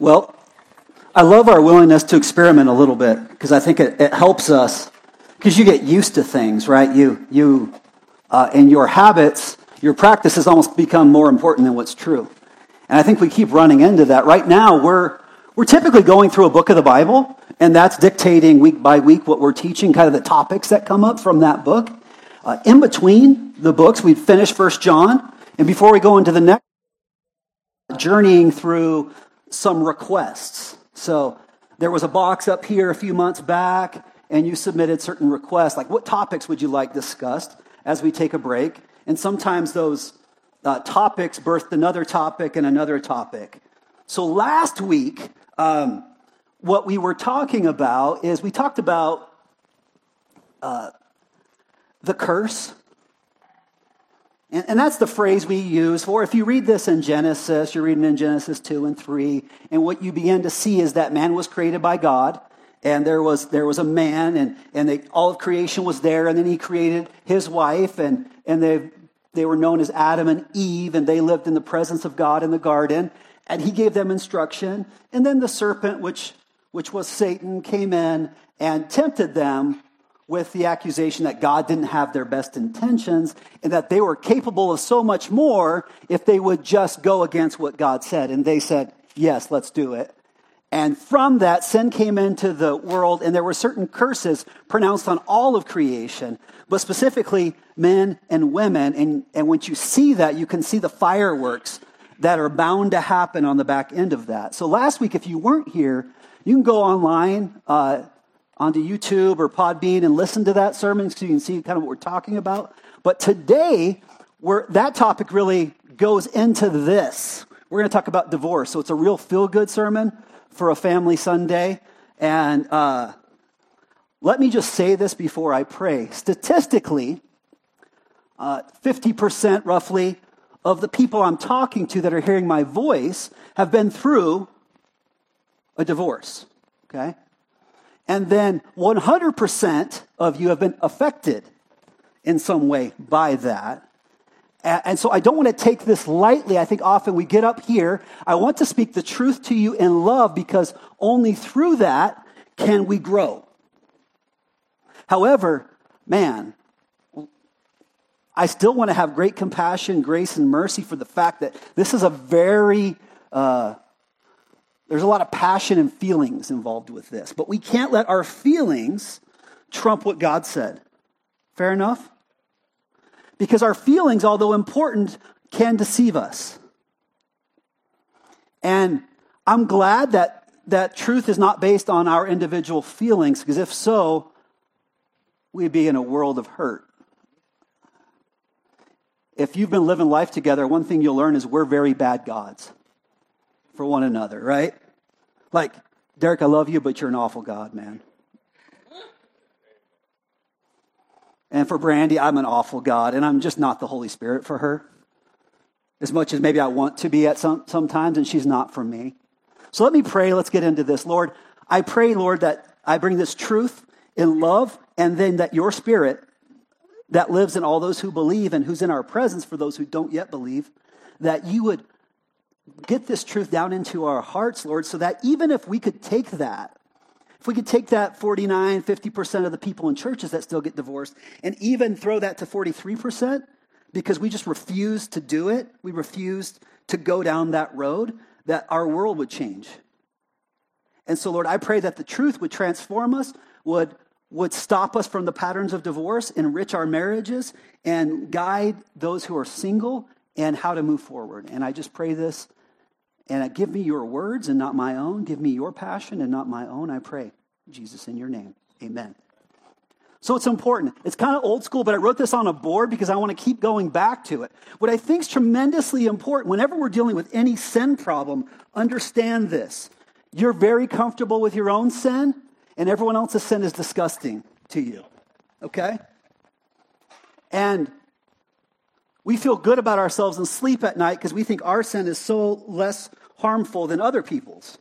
Well, I love our willingness to experiment a little bit because I think it, it helps us because you get used to things, right? You, you, uh, and your habits, your practices almost become more important than what's true. And I think we keep running into that. Right now, we're, we're typically going through a book of the Bible, and that's dictating week by week what we're teaching, kind of the topics that come up from that book. Uh, in between the books, we finish First John, and before we go into the next, journeying through some requests. So there was a box up here a few months back, and you submitted certain requests, like what topics would you like discussed as we take a break? And sometimes those uh, topics birthed another topic and another topic. So last week, um, what we were talking about is we talked about uh, the curse and, and, that's the phrase we use for if you read this in Genesis, you're reading in Genesis 2 and 3, and what you begin to see is that man was created by God, and there was, there was a man, and, and they, all of creation was there, and then he created his wife, and, and they, they were known as Adam and Eve, and they lived in the presence of God in the garden, and he gave them instruction. And then the serpent, which, which was Satan, came in and tempted them with the accusation that God didn't have their best intentions and that they were capable of so much more if they would just go against what God said. And they said, Yes, let's do it. And from that, sin came into the world, and there were certain curses pronounced on all of creation, but specifically men and women. And, and once you see that, you can see the fireworks that are bound to happen on the back end of that. So last week, if you weren't here, you can go online. Uh, onto YouTube or Podbean and listen to that sermon so you can see kind of what we're talking about. But today, where that topic really goes into this. We're going to talk about divorce. So it's a real feel good sermon for a family Sunday. And uh, let me just say this before I pray. Statistically, uh, 50% roughly of the people I'm talking to that are hearing my voice have been through a divorce. Okay? And then 100% of you have been affected in some way by that. And so I don't want to take this lightly. I think often we get up here. I want to speak the truth to you in love because only through that can we grow. However, man, I still want to have great compassion, grace, and mercy for the fact that this is a very uh, there's a lot of passion and feelings involved with this, but we can't let our feelings trump what God said. Fair enough? Because our feelings, although important, can deceive us. And I'm glad that that truth is not based on our individual feelings, because if so, we'd be in a world of hurt. If you've been living life together, one thing you'll learn is we're very bad gods for one another, right? Like, Derek, I love you, but you're an awful God, man. And for Brandy, I'm an awful God, and I'm just not the Holy Spirit for her. As much as maybe I want to be at some sometimes, and she's not for me. So let me pray. Let's get into this. Lord, I pray, Lord, that I bring this truth in love, and then that your spirit that lives in all those who believe and who's in our presence for those who don't yet believe, that you would get this truth down into our hearts, Lord, so that even if we could take that, if we could take that 49, 50% of the people in churches that still get divorced and even throw that to 43% because we just refused to do it, we refused to go down that road, that our world would change. And so, Lord, I pray that the truth would transform us, would, would stop us from the patterns of divorce, enrich our marriages, and guide those who are single and how to move forward. And I just pray this and uh, give me your words and not my own. Give me your passion and not my own, I pray. Jesus, in your name. Amen. So it's important. It's kind of old school, but I wrote this on a board because I want to keep going back to it. What I think is tremendously important, whenever we're dealing with any sin problem, understand this. You're very comfortable with your own sin, and everyone else's sin is disgusting to you. Okay? And we feel good about ourselves and sleep at night because we think our sin is so less harmful than other people's.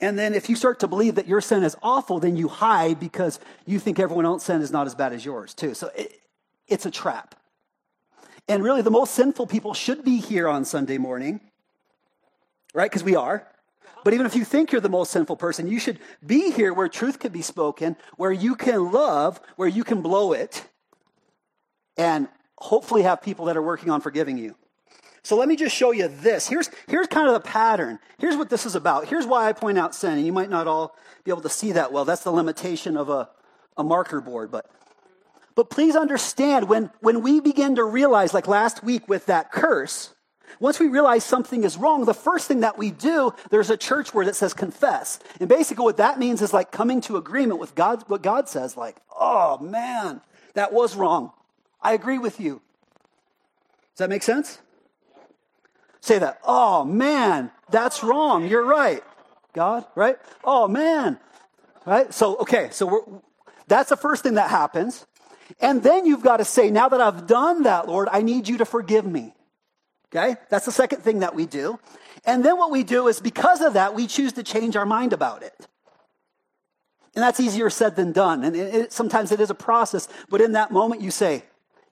And then if you start to believe that your sin is awful, then you hide because you think everyone else's sin is not as bad as yours, too. So it, it's a trap. And really, the most sinful people should be here on Sunday morning, right? Because we are. But even if you think you're the most sinful person, you should be here where truth can be spoken, where you can love, where you can blow it, and hopefully have people that are working on forgiving you. So let me just show you this. Here's, here's kind of the pattern. Here's what this is about. Here's why I point out sin. And you might not all be able to see that well. That's the limitation of a, a marker board. But, but please understand when, when we begin to realize, like last week with that curse, once we realize something is wrong, the first thing that we do, there's a church word that says confess. And basically what that means is like coming to agreement with God, what God says, like, oh man, that was wrong. I agree with you. Does that make sense? Say that. Oh man, that's wrong. You're right. God, right? Oh man. Right? So, okay, so we're, that's the first thing that happens. And then you've got to say, now that I've done that, Lord, I need you to forgive me. Okay? That's the second thing that we do. And then what we do is because of that, we choose to change our mind about it. And that's easier said than done. And it, it, sometimes it is a process, but in that moment you say,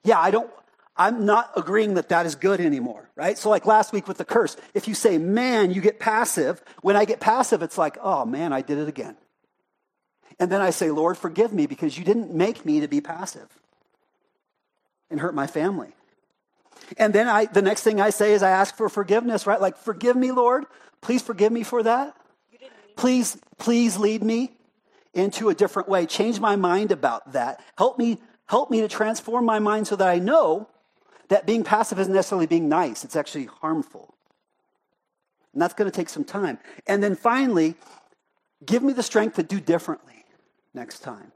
yeah, I don't, I'm not agreeing that that is good anymore, right? So like last week with the curse, if you say, man, you get passive. When I get passive, it's like, oh man, I did it again. And then I say, Lord, forgive me because you didn't make me to be passive and hurt my family. And then I, the next thing I say is I ask for forgiveness, right? Like, forgive me, Lord. Please forgive me for that. Please, please lead me into a different way. Change my mind about that. Help me, help me to transform my mind so that I know that being passive isn't necessarily being nice. It's actually harmful. And that's going to take some time. And then finally, give me the strength to do differently next time.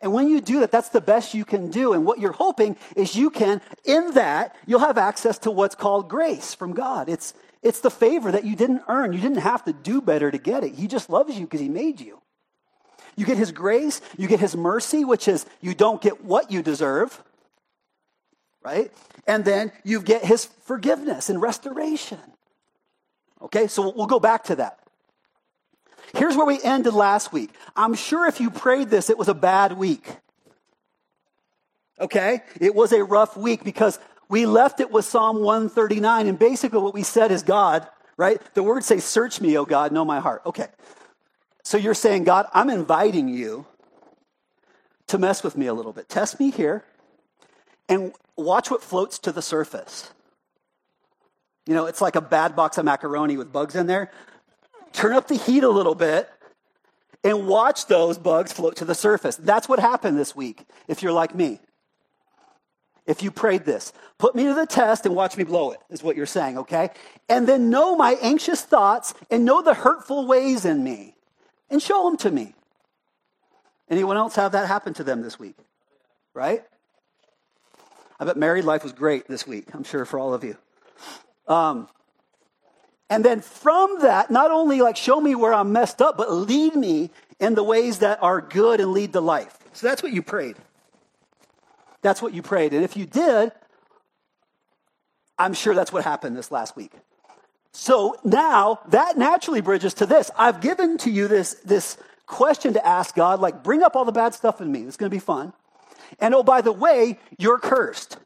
And when you do that, that's the best you can do. And what you're hoping is you can, in that, you'll have access to what's called grace from God. It's, it's the favor that you didn't earn. You didn't have to do better to get it. He just loves you because He made you. You get His grace, you get His mercy, which is you don't get what you deserve, right? And then you get His forgiveness and restoration. Okay, so we'll go back to that. Here's where we ended last week. I'm sure if you prayed this, it was a bad week. Okay? It was a rough week because we left it with Psalm 139, and basically what we said is God, right? The words say, Search me, O God, know my heart. Okay. So you're saying, God, I'm inviting you to mess with me a little bit. Test me here and watch what floats to the surface. You know, it's like a bad box of macaroni with bugs in there turn up the heat a little bit, and watch those bugs float to the surface. That's what happened this week, if you're like me. If you prayed this, put me to the test and watch me blow it, is what you're saying, okay? And then know my anxious thoughts and know the hurtful ways in me and show them to me. Anyone else have that happen to them this week? Right? I bet married life was great this week, I'm sure, for all of you. Um, and then from that, not only like show me where I'm messed up, but lead me in the ways that are good and lead to life. So that's what you prayed. That's what you prayed. And if you did, I'm sure that's what happened this last week. So now that naturally bridges to this. I've given to you this, this question to ask God, like, bring up all the bad stuff in me. It's going to be fun. And oh, by the way, you're cursed.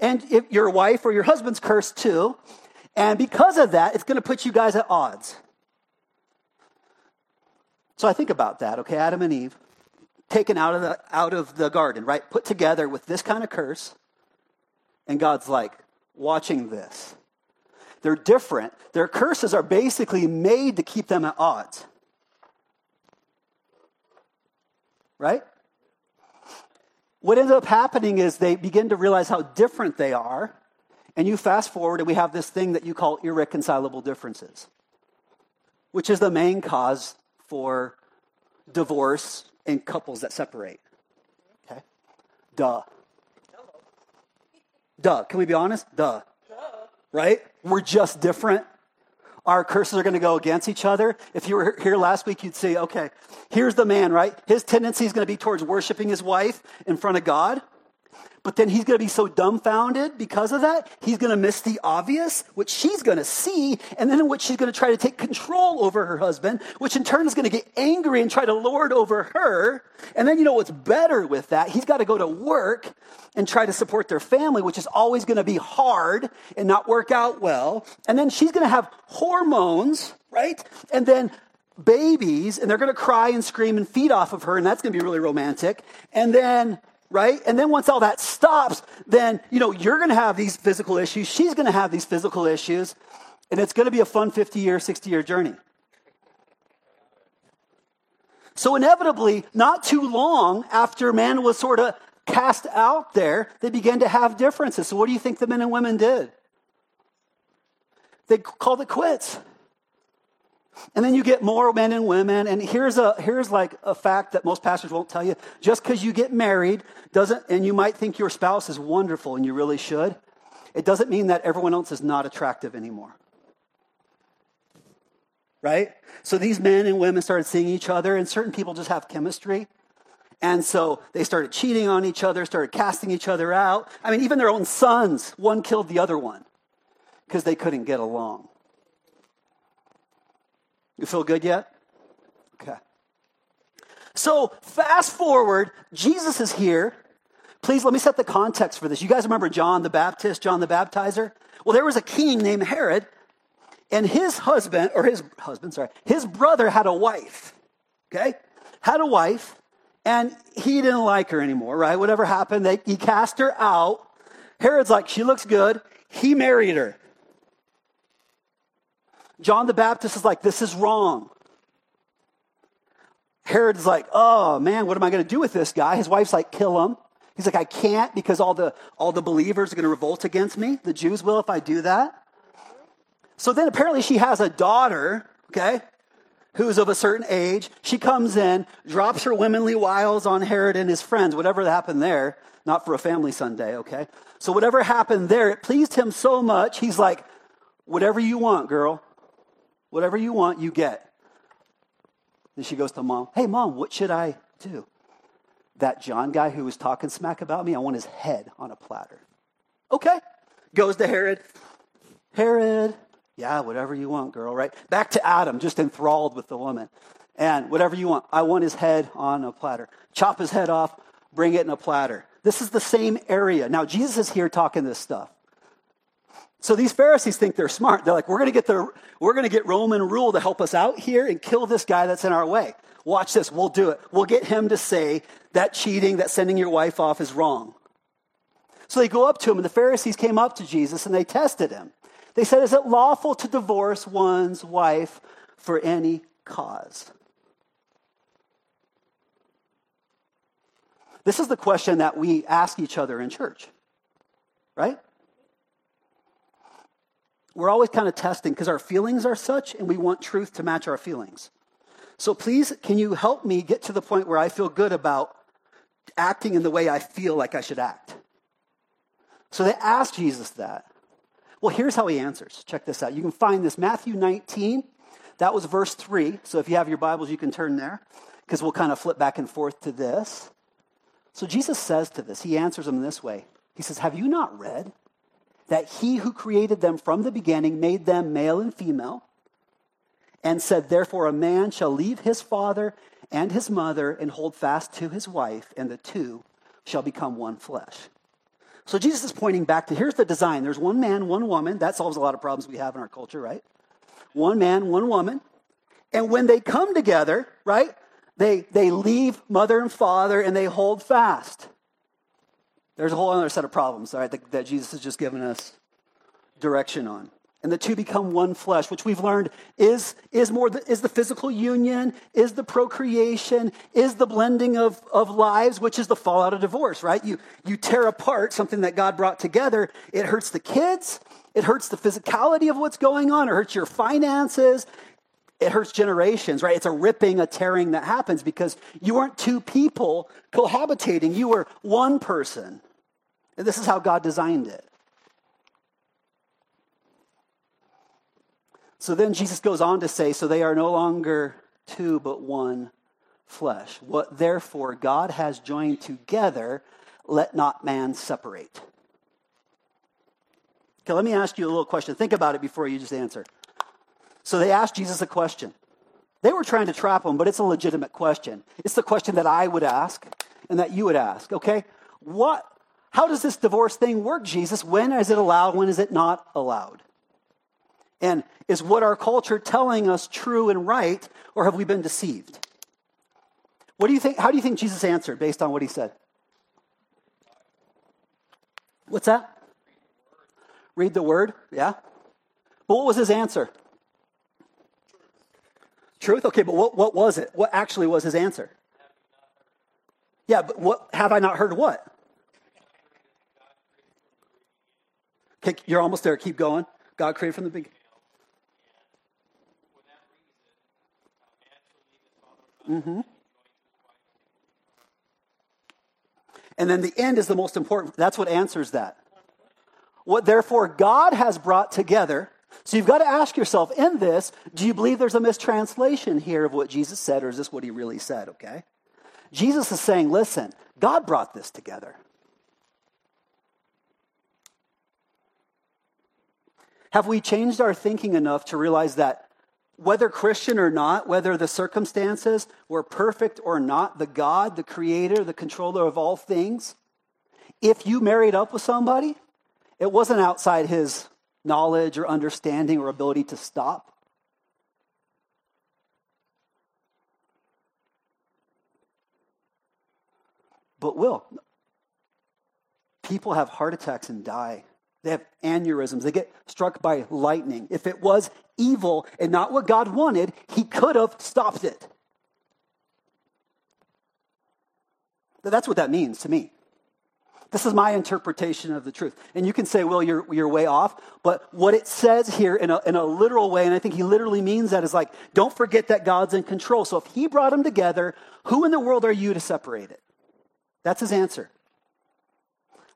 And if your wife or your husband's cursed too. And because of that, it's going to put you guys at odds. So I think about that, okay? Adam and Eve, taken out of the, out of the garden, right? Put together with this kind of curse. And God's like, watching this. They're different. Their curses are basically made to keep them at odds. Right? What ends up happening is they begin to realize how different they are and you fast forward, and we have this thing that you call irreconcilable differences, which is the main cause for divorce in couples that separate. Okay? Duh. Duh. Can we be honest? Duh. Right? We're just different. Our curses are going to go against each other. If you were here last week, you'd say, okay, here's the man, right? His tendency is going to be towards worshiping his wife in front of God. But then he's going to be so dumbfounded because of that, he's going to miss the obvious, which she's going to see, and then in which she's going to try to take control over her husband, which in turn is going to get angry and try to lord over her. And then you know what's better with that? He's got to go to work and try to support their family, which is always going to be hard and not work out well. And then she's going to have hormones, right? And then babies, and they're going to cry and scream and feed off of her, and that's going to be really romantic. And then right? And then once all that stops, then, you know, you're going to have these physical issues. She's going to have these physical issues. And it's going to be a fun 50 year, 60 year journey. So, inevitably, not too long after man was sort of cast out there, they began to have differences. So, what do you think the men and women did? They called it quits. And then you get more men and women. And here's a here's like a fact that most pastors won't tell you. Just because you get married doesn't, and you might think your spouse is wonderful, and you really should. It doesn't mean that everyone else is not attractive anymore. Right? So these men and women started seeing each other, and certain people just have chemistry. And so they started cheating on each other, started casting each other out. I mean, even their own sons, one killed the other one because they couldn't get along. You feel good yet? Okay. So, fast forward, Jesus is here. Please let me set the context for this. You guys remember John the Baptist, John the Baptizer? Well, there was a king named Herod, and his husband, or his husband, sorry, his brother had a wife, okay? Had a wife, and he didn't like her anymore, right? Whatever happened, they, he cast her out. Herod's like, she looks good. He married her. John the Baptist is like, this is wrong. Herod's like, oh man, what am I going to do with this guy? His wife's like, kill him. He's like, I can't because all the, all the believers are going to revolt against me. The Jews will if I do that. So then apparently she has a daughter, okay, who's of a certain age. She comes in, drops her womanly wiles on Herod and his friends, whatever happened there, not for a family Sunday, okay? So whatever happened there, it pleased him so much, he's like, whatever you want, girl. Whatever you want, you get. Then she goes to mom, Hey, mom, what should I do? That John guy who was talking smack about me, I want his head on a platter. Okay. Goes to Herod. Herod, yeah, whatever you want, girl, right? Back to Adam, just enthralled with the woman. And whatever you want, I want his head on a platter. Chop his head off, bring it in a platter. This is the same area. Now, Jesus is here talking this stuff. So these Pharisees think they're smart. They're like, we're going to get the, we're going to get Roman rule to help us out here and kill this guy that's in our way. Watch this. We'll do it. We'll get him to say that cheating, that sending your wife off is wrong. So they go up to him, and the Pharisees came up to Jesus and they tested him. They said, Is it lawful to divorce one's wife for any cause? This is the question that we ask each other in church, right? We're always kind of testing because our feelings are such and we want truth to match our feelings. So please, can you help me get to the point where I feel good about acting in the way I feel like I should act? So they asked Jesus that. Well, here's how he answers. Check this out. You can find this Matthew 19. That was verse 3. So if you have your Bibles, you can turn there because we'll kind of flip back and forth to this. So Jesus says to this, he answers them this way. He says, Have you not read? That he who created them from the beginning made them male and female, and said, Therefore, a man shall leave his father and his mother and hold fast to his wife, and the two shall become one flesh. So Jesus is pointing back to here's the design there's one man, one woman. That solves a lot of problems we have in our culture, right? One man, one woman. And when they come together, right, they, they leave mother and father and they hold fast. There's a whole other set of problems, all right, that, that Jesus has just given us direction on. And the two become one flesh, which we've learned is, is more the, is the physical union, is the procreation, is the blending of, of lives, which is the fallout of divorce, right? You, you tear apart something that God brought together. It hurts the kids. It hurts the physicality of what's going on. It hurts your finances. It hurts generations, right? It's a ripping, a tearing that happens because you weren't two people cohabitating. You were one person. And this is how God designed it. So then Jesus goes on to say, So they are no longer two, but one flesh. What therefore God has joined together, let not man separate. Okay, let me ask you a little question. Think about it before you just answer. So they asked Jesus a question. They were trying to trap him, but it's a legitimate question. It's the question that I would ask and that you would ask, okay? What how does this divorce thing work, Jesus? When is it allowed? When is it not allowed? And is what our culture telling us true and right, or have we been deceived? What do you think? How do you think Jesus answered based on what he said? What's that? Read the word, yeah. But what was his answer? Truth? Okay, but what, what was it? What actually was his answer? Yeah, but what have I not heard what? You're almost there. Keep going. God created from the beginning. Mm-hmm. And then the end is the most important. That's what answers that. What therefore God has brought together. So you've got to ask yourself in this, do you believe there's a mistranslation here of what Jesus said, or is this what he really said? Okay. Jesus is saying, listen, God brought this together. Have we changed our thinking enough to realize that whether Christian or not, whether the circumstances were perfect or not, the God, the creator, the controller of all things, if you married up with somebody, it wasn't outside his knowledge or understanding or ability to stop. But will people have heart attacks and die they have aneurysms. They get struck by lightning. If it was evil and not what God wanted, He could have stopped it. That's what that means to me. This is my interpretation of the truth. And you can say, well, you're, you're way off. But what it says here in a, in a literal way, and I think he literally means that, is like, don't forget that God's in control. So if he brought them together, who in the world are you to separate it? That's his answer.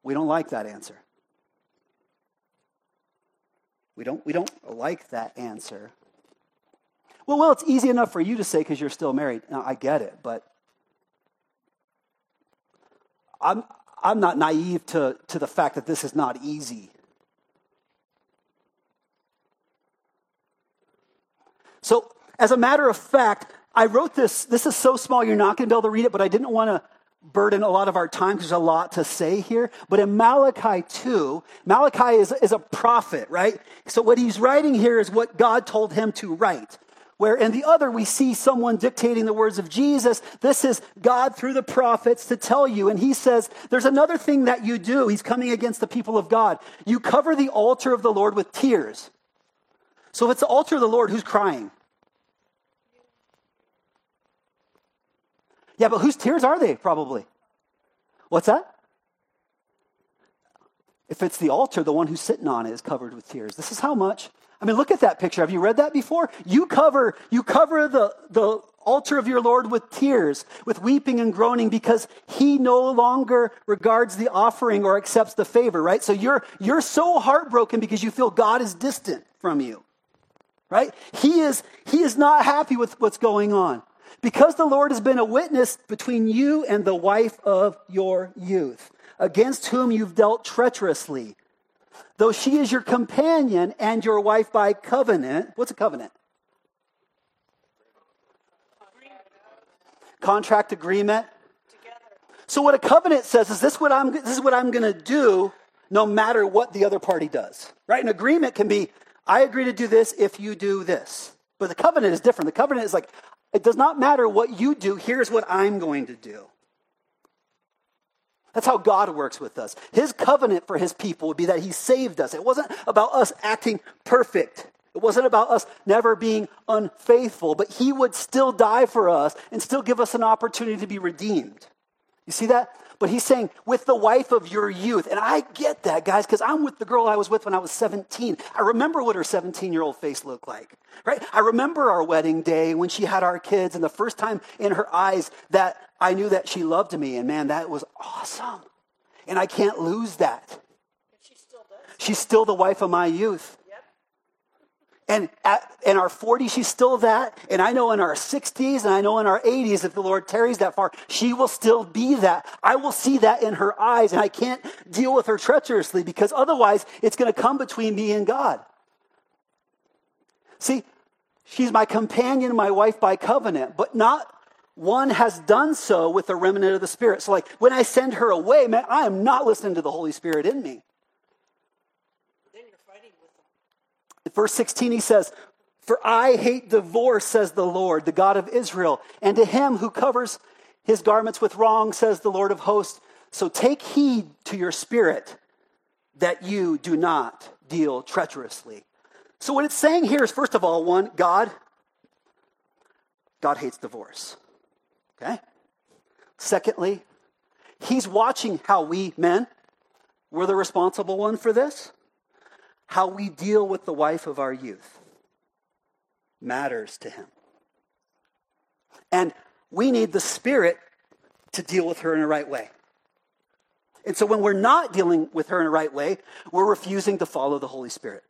We don't like that answer. We don't, we don't like that answer. Well, well, it's easy enough for you to say because you're still married. Now, I get it, but I'm, I'm not naive to, to the fact that this is not easy. So, as a matter of fact, I wrote this. This is so small, you're not going to be able to read it, but I didn't want to burden a lot of our time because there's a lot to say here. But in Malachi 2, Malachi is, is a prophet, right? So what he's writing here is what God told him to write. Where in the other, we see someone dictating the words of Jesus. This is God through the prophets to tell you. And he says, There's another thing that you do. He's coming against the people of God. You cover the altar of the Lord with tears. So if it's the altar of the Lord, who's crying? Yeah, but whose tears are they, probably? What's that? If it's the altar, the one who's sitting on it is covered with tears. This is how much. I mean, look at that picture. Have you read that before? You cover, you cover the, the altar of your Lord with tears, with weeping and groaning, because he no longer regards the offering or accepts the favor, right? So you're, you're so heartbroken because you feel God is distant from you, right? He is, he is not happy with what's going on. Because the Lord has been a witness between you and the wife of your youth, against whom you've dealt treacherously. Though she is your companion and your wife by covenant. What's a covenant? Contract agreement. So what a covenant says is this what I'm this is what I'm going to do no matter what the other party does. Right? An agreement can be I agree to do this if you do this. But the covenant is different. The covenant is like it does not matter what you do, here's what I'm going to do. That's how God works with us. His covenant for his people would be that he saved us. It wasn't about us acting perfect. It wasn't about us never being unfaithful, but he would still die for us and still give us an opportunity to be redeemed. You see that? But he's saying, with the wife of your youth. And I get that, guys, because I'm with the girl I was with when I was 17. I remember what her 17 year old face looked like, right? I remember our wedding day when she had our kids and the first time in her eyes that I knew that she loved me. And man, that was awesome. And I can't lose that. She still does. She's still the wife of my youth. And at, in our 40s, she's still that. And I know in our 60s and I know in our 80s, if the Lord tarries that far, she will still be that. I will see that in her eyes and I can't deal with her treacherously because otherwise it's going to come between me and God. See, she's my companion, my wife by covenant, but not one has done so with the remnant of the Spirit. So, like, when I send her away, man, I am not listening to the Holy Spirit in me. Verse 16, he says, For I hate divorce, says the Lord, the God of Israel, and to him who covers his garments with wrong, says the Lord of hosts. So take heed to your spirit that you do not deal treacherously. So what it's saying here is, first of all, one, God, God hates divorce. Okay? Secondly, he's watching how we men, we're the responsible one for this how we deal with the wife of our youth matters to him. And we need the Spirit to deal with her in the right way. And so when we're not dealing with her in the right way, we're refusing to follow the Holy Spirit.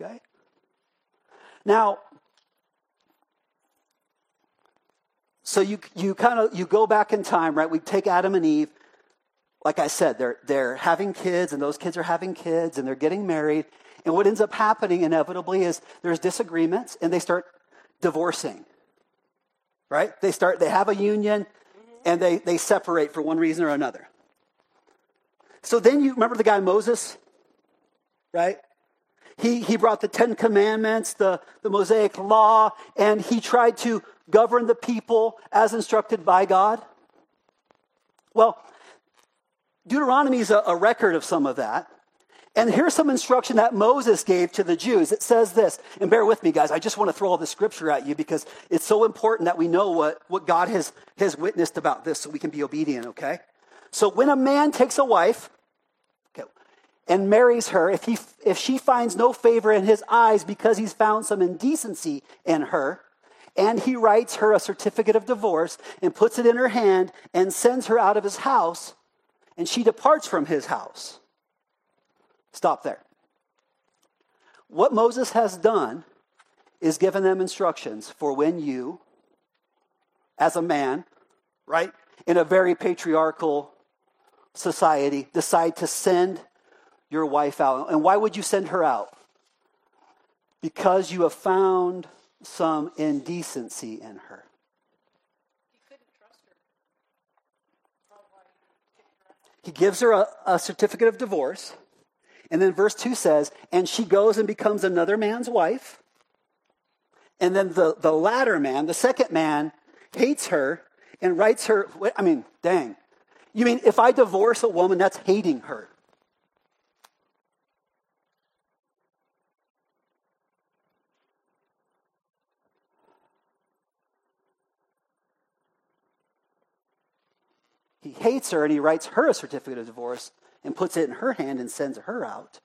Okay? Now, so you, you kind of you go back in time, right? We take Adam and Eve like I said, they're, they're having kids, and those kids are having kids, and they're getting married. And what ends up happening inevitably is there's disagreements, and they start divorcing. Right? They start, they have a union, and they, they separate for one reason or another. So then you remember the guy Moses, right? He, he brought the Ten Commandments, the, the Mosaic Law, and he tried to govern the people as instructed by God. Well, Deuteronomy is a, a record of some of that. And here's some instruction that Moses gave to the Jews. It says this, and bear with me, guys. I just want to throw all the scripture at you because it's so important that we know what, what God has, has witnessed about this so we can be obedient, okay? So when a man takes a wife okay, and marries her, if, he, if she finds no favor in his eyes because he's found some indecency in her, and he writes her a certificate of divorce and puts it in her hand and sends her out of his house, and she departs from his house. Stop there. What Moses has done is given them instructions for when you, as a man, right, in a very patriarchal society, decide to send your wife out. And why would you send her out? Because you have found some indecency in her. He gives her a, a certificate of divorce. And then verse 2 says, and she goes and becomes another man's wife. And then the, the latter man, the second man, hates her and writes her. I mean, dang. You mean if I divorce a woman, that's hating her? He hates her and he writes her a certificate of divorce and puts it in her hand and sends her out.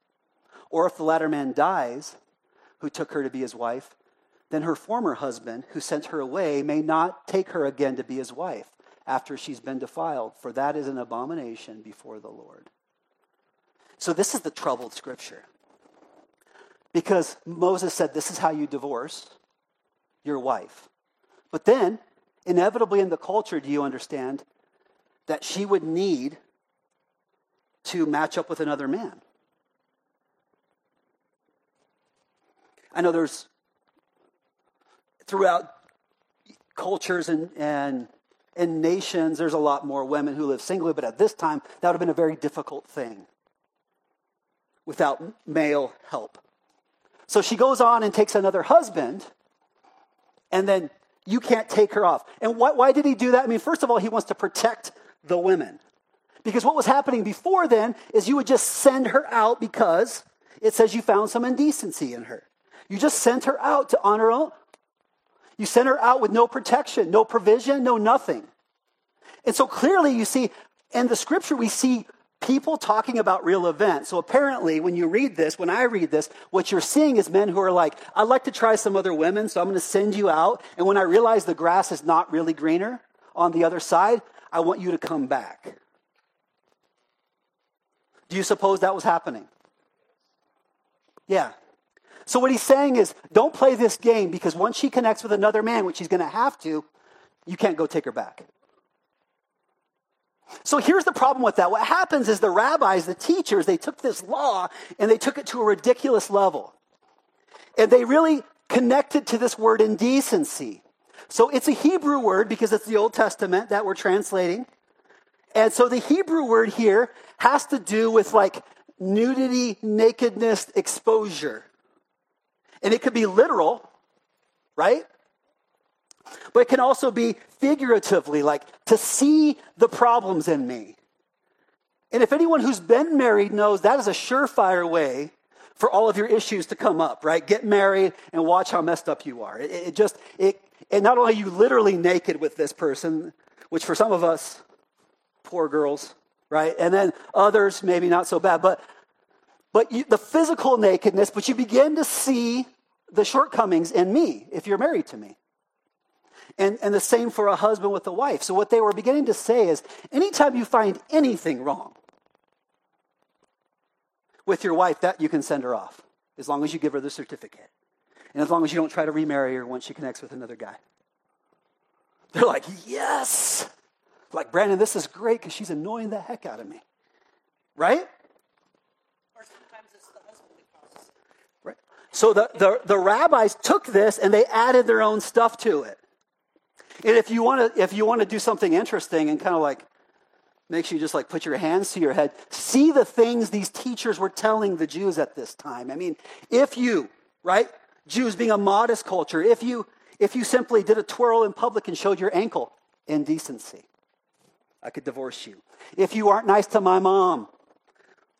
Or if the latter man dies, who took her to be his wife, then her former husband, who sent her away, may not take her again to be his wife after she's been defiled, for that is an abomination before the Lord. So, this is the troubled scripture. Because Moses said, This is how you divorce your wife. But then, inevitably in the culture, do you understand? That she would need to match up with another man. I know there's throughout cultures and, and, and nations, there's a lot more women who live singly, but at this time, that would have been a very difficult thing without male help. So she goes on and takes another husband, and then you can't take her off. And why, why did he do that? I mean, first of all, he wants to protect the women. Because what was happening before then is you would just send her out because it says you found some indecency in her. You just sent her out to honor own. You sent her out with no protection, no provision, no nothing. And so clearly you see, in the scripture, we see people talking about real events. So apparently, when you read this, when I read this, what you're seeing is men who are like, I'd like to try some other women, so I'm going to send you out. And when I realize the grass is not really greener on the other side, I want you to come back. Do you suppose that was happening? Yeah. So what he's saying is, don't play this game because once she connects with another man, which she's going to have to, you can't go take her back. So here's the problem with that. What happens is the rabbis, the teachers, they took this law and they took it to a ridiculous level. And they really connected to this word indecency. So it's a Hebrew word because it's the Old Testament that we're translating. And so the Hebrew word here has to do with like nudity, nakedness, exposure. And it could be literal, right? But it can also be figuratively, like to see the problems in me. And if anyone who's been married knows that is a surefire way for all of your issues to come up, right? Get married and watch how messed up you are. It, it just, it, and not only are you literally naked with this person, which for some of us, poor girls, right? And then others, maybe not so bad, but, but you, the physical nakedness, but you begin to see the shortcomings in me if you're married to me. And, and the same for a husband with a wife. So, what they were beginning to say is anytime you find anything wrong with your wife, that you can send her off as long as you give her the certificate. And as long as you don't try to remarry her once she connects with another guy. They're like, yes. Like, Brandon, this is great because she's annoying the heck out of me. Right? Right. So the, the, the rabbis took this and they added their own stuff to it. And if you want to, if you want to do something interesting and kind of like makes you just like put your hands to your head, see the things these teachers were telling the Jews at this time. I mean, if you, right, Jews being a modest culture, if you if you simply did a twirl in public and showed your ankle, indecency. I could divorce you. If you aren't nice to my mom,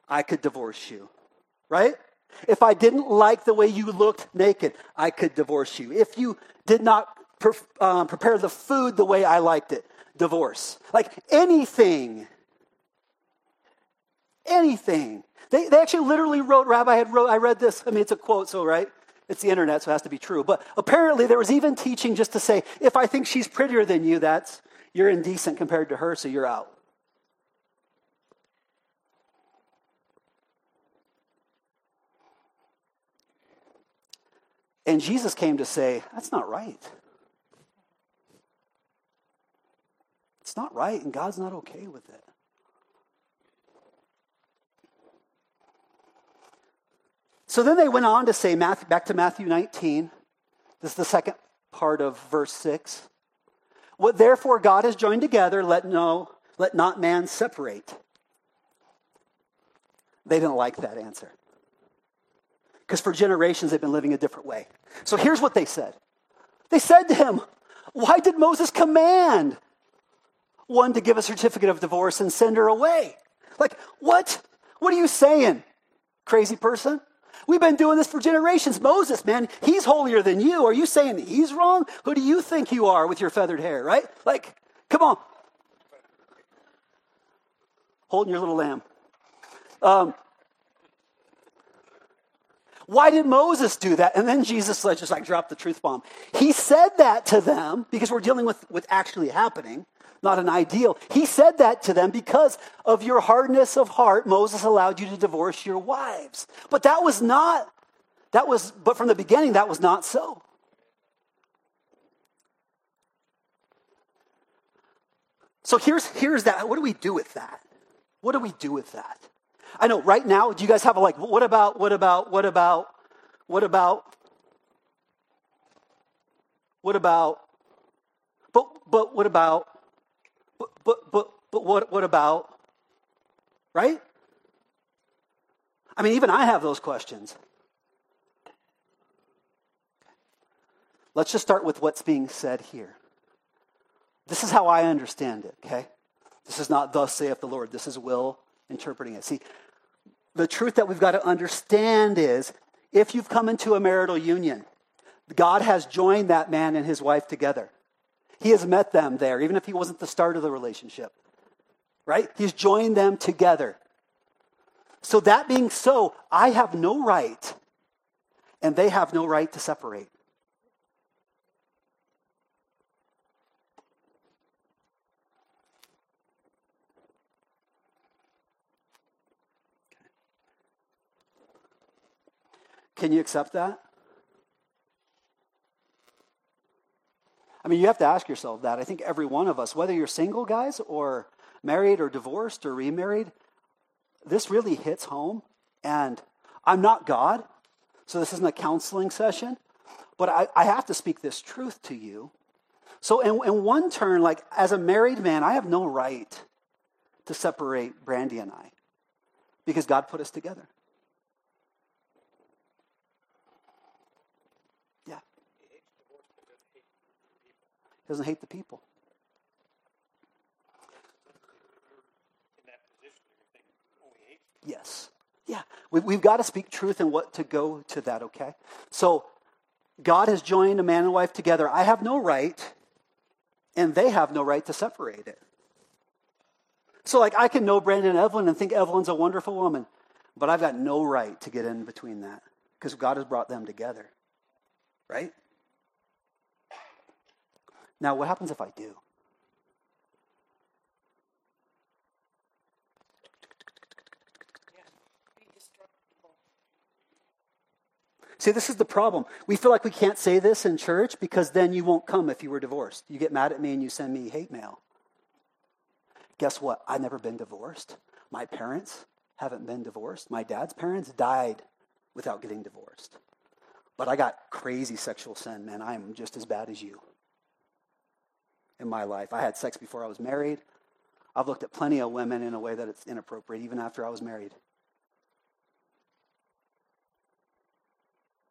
I could divorce you. Right? If I didn't like the way you looked naked, I could divorce you. If you did not pre- um, prepare the food the way I liked it, divorce. Like anything. Anything. They, they actually literally wrote, Rabbi had wrote, I read this, I mean, it's a quote, so, right? It's the internet, so it has to be true. But apparently there was even teaching just to say, if I think she's prettier than you, that's, you're indecent compared to her, so you're out. And Jesus came to say, that's not right. Not right, and God's not okay with it. So then they went on to say, Matthew, back to Matthew 19. This is the second part of verse 6. What therefore God has joined together, let no, let not man separate. They didn't like that answer. Because for generations they've been living a different way. So here's what they said. They said to him, Why did Moses command one to give a certificate of divorce and send her away. Like, what? What are you saying, crazy person? We've been doing this for generations. Moses, man, he's holier than you. Are you saying he's wrong? Who do you think you are with your feathered hair, right? Like, come on. Holding your little lamb. Um, why did Moses do that? And then Jesus just like dropped the truth bomb. He said that to them because we're dealing with what's actually happening not an ideal. He said that to them because of your hardness of heart, Moses allowed you to divorce your wives. But that was not, that was, but from the beginning, that was not so. So here's, here's that. What do we do with that? What do we do with that? I know right now, do you guys have a like, what about, what about, what about, what about, what about, but, but what about, but, but, but, what, what about, right? I mean, even I have those questions. Let's just start with what's being said here. This is how I understand it, okay? This is not thus saith the Lord. This is will interpreting it. See, the truth that we've got to understand is if you've come into a marital union, God has joined that man and his wife together. He has met them there, even if he wasn't the start of the relationship. Right? He's joined them together. So, that being so, I have no right, and they have no right to separate. Can you accept that? I mean, you have to ask yourself that. I think every one of us, whether you're single, guys, or married or divorced or remarried, this really hits home. And I'm not God, so this isn't a counseling session, but I, I have to speak this truth to you. So, in, in one turn, like as a married man, I have no right to separate Brandy and I because God put us together. Yeah. He doesn't hate the people. Yes. Yeah. We, we've got to speak truth and what to go to that, okay? So, God has joined a man and wife together. I have no right, and they have no right to separate it. So, like, I can know Brandon and Evelyn and think Evelyn's a wonderful woman, but I've got no right to get in between that because God has brought them together, right? Now, what happens if I do? See, this is the problem. We feel like we can't say this in church because then you won't come if you were divorced. You get mad at me and you send me hate mail. Guess what? I've never been divorced. My parents haven't been divorced. My dad's parents died without getting divorced. But I got crazy sexual sin, man. I'm just as bad as you in my life. I had sex before I was married. I've looked at plenty of women in a way that it's inappropriate, even after I was married.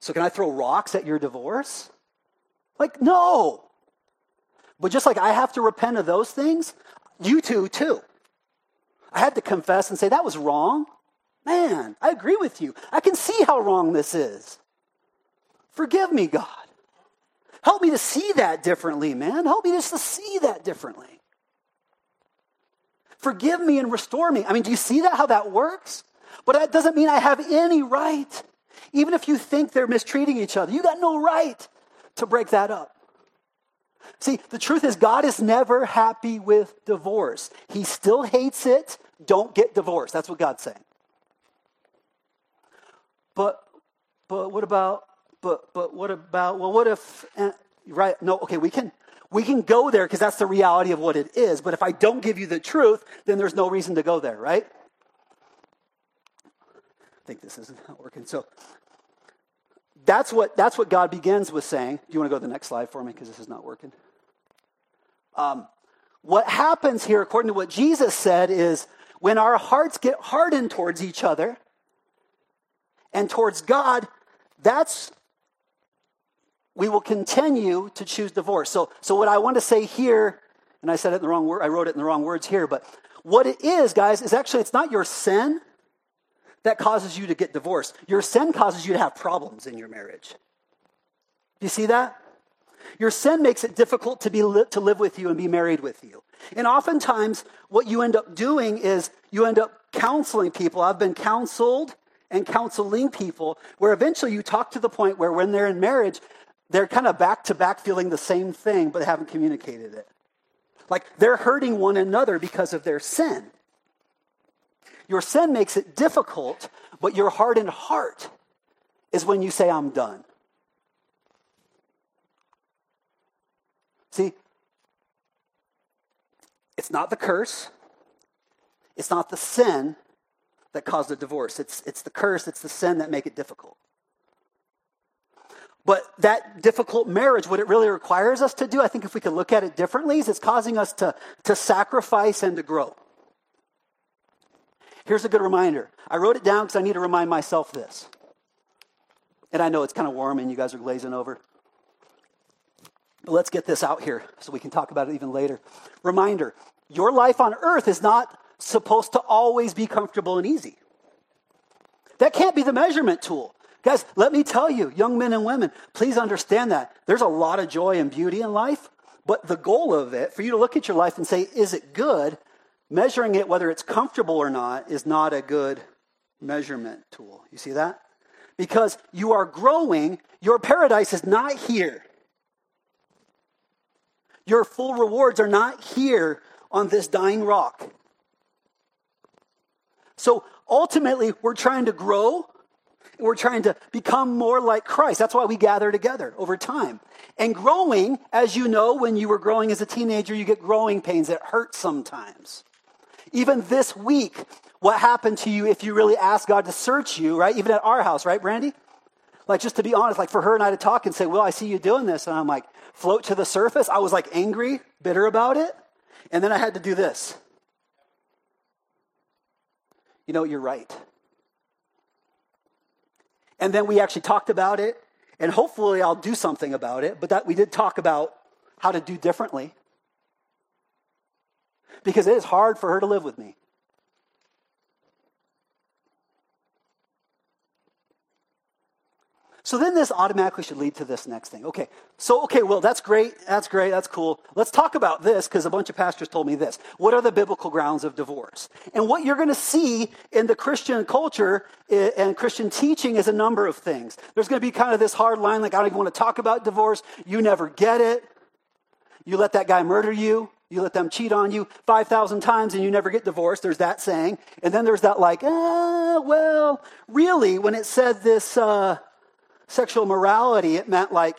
So, can I throw rocks at your divorce? Like, no. But just like I have to repent of those things, you two, too. I had to confess and say, that was wrong. Man, I agree with you. I can see how wrong this is. Forgive me, God. Help me to see that differently, man. Help me just to see that differently. Forgive me and restore me. I mean, do you see that, how that works? But that doesn't mean I have any right even if you think they're mistreating each other, you got no right to break that up. See, the truth is, God is never happy with divorce. He still hates it. Don't get divorced. That's what God's saying. But, but what about, but, but what about, well, what if, uh, right? No, okay, we can, we can go there because that's the reality of what it is. But if I don't give you the truth, then there's no reason to go there, right? I think this isn't working. So that's what, that's what God begins with saying. Do you want to go to the next slide for me? Because this is not working. Um, what happens here, according to what Jesus said, is when our hearts get hardened towards each other and towards God, that's we will continue to choose divorce. So, so what I want to say here, and I said it in the wrong word, I wrote it in the wrong words here, but what it is, guys, is actually it's not your sin that causes you to get divorced. Your sin causes you to have problems in your marriage. Do you see that? Your sin makes it difficult to, be to live with you and be married with you. And oftentimes, what you end up doing is you end up counseling people. I've been counseled and counseling people where eventually you talk to the point where when they're in marriage, they're kind of back to back feeling the same thing, but haven't communicated it. Like they're hurting one another because of their sin. Your sin makes it difficult, but your hardened heart is when you say, I'm done. See, it's not the curse, it's not the sin that caused the divorce. It's, it's the curse, it's the sin that make it difficult. But that difficult marriage, what it really requires us to do, I think if we could look at it differently, is it's causing us to, to sacrifice and to grow. Here's a good reminder. I wrote it down because I need to remind myself this. And I know it's kind of warm and you guys are glazing over. But let's get this out here so we can talk about it even later. Reminder your life on earth is not supposed to always be comfortable and easy. That can't be the measurement tool. Guys, let me tell you, young men and women, please understand that. There's a lot of joy and beauty in life, but the goal of it, for you to look at your life and say, is it good? measuring it, whether it's comfortable or not, is not a good measurement tool. You see that? Because you are growing, your paradise is not here. Your full rewards are not here on this dying rock. So ultimately, we're trying to grow, We're trying to become more like Christ. That's why we gather together over time. And growing, as you know, when you were growing as a teenager, you get growing pains. It hurts sometimes. Even this week, what happened to you if you really asked God to search you, right? Even at our house, right, Brandy? Like, just to be honest, like for her and I to talk and say, Well, I see you doing this. And I'm like, float to the surface. I was like angry, bitter about it. And then I had to do this. You know, you're right. And then we actually talked about it, and hopefully I'll do something about it, but that we did talk about how to do differently. Because it is hard for her to live with me. So then this automatically should lead to this next thing. Okay, so, okay, well, that's great. That's great. That's cool. Let's talk about this because a bunch of pastors told me this. What are the biblical grounds of divorce? And what you're going to see in the Christian culture eh, and Christian teaching is a number of things. There's going to be kind of this hard line like, I don't even want to talk about divorce. You never get it. You let that guy murder you. You let them cheat on you 5,000 times and you never get divorced. There's that saying. And then there's that, like, ah, well, really, when it said this, uh, sexual morality, it meant like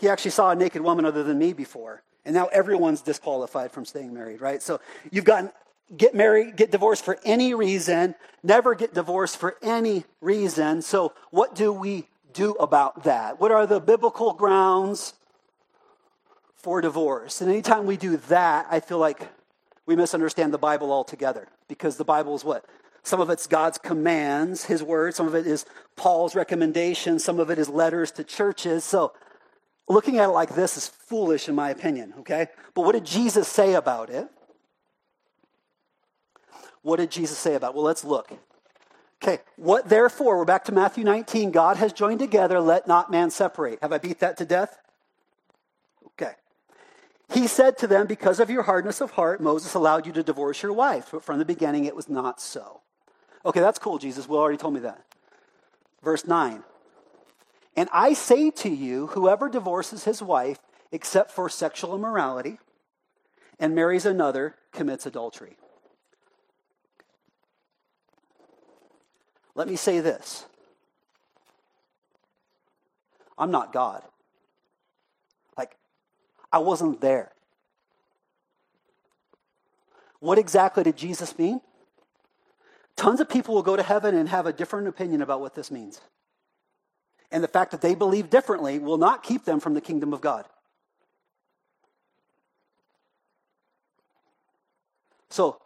he actually saw a naked woman other than me before. And now everyone's disqualified from staying married, right? So you've got get married, get divorced for any reason, never get divorced for any reason. So what do we do about that? What are the biblical grounds for divorce? And anytime we do that, I feel like we misunderstand the Bible altogether because the Bible is what? Some of it's God's commands, His word. Some of it is Paul's recommendations. Some of it is letters to churches. So looking at it like this is foolish, in my opinion, okay? But what did Jesus say about it? What did Jesus say about it? Well, let's look. Okay, what therefore, we're back to Matthew 19, God has joined together, let not man separate. Have I beat that to death? Okay. He said to them, Because of your hardness of heart, Moses allowed you to divorce your wife, but from the beginning it was not so. Okay, that's cool, Jesus. Will already told me that. Verse 9. And I say to you, whoever divorces his wife except for sexual immorality and marries another commits adultery. Let me say this I'm not God. Like, I wasn't there. What exactly did Jesus mean? Tons of people will go to heaven and have a different opinion about what this means. And the fact that they believe differently will not keep them from the kingdom of God. So,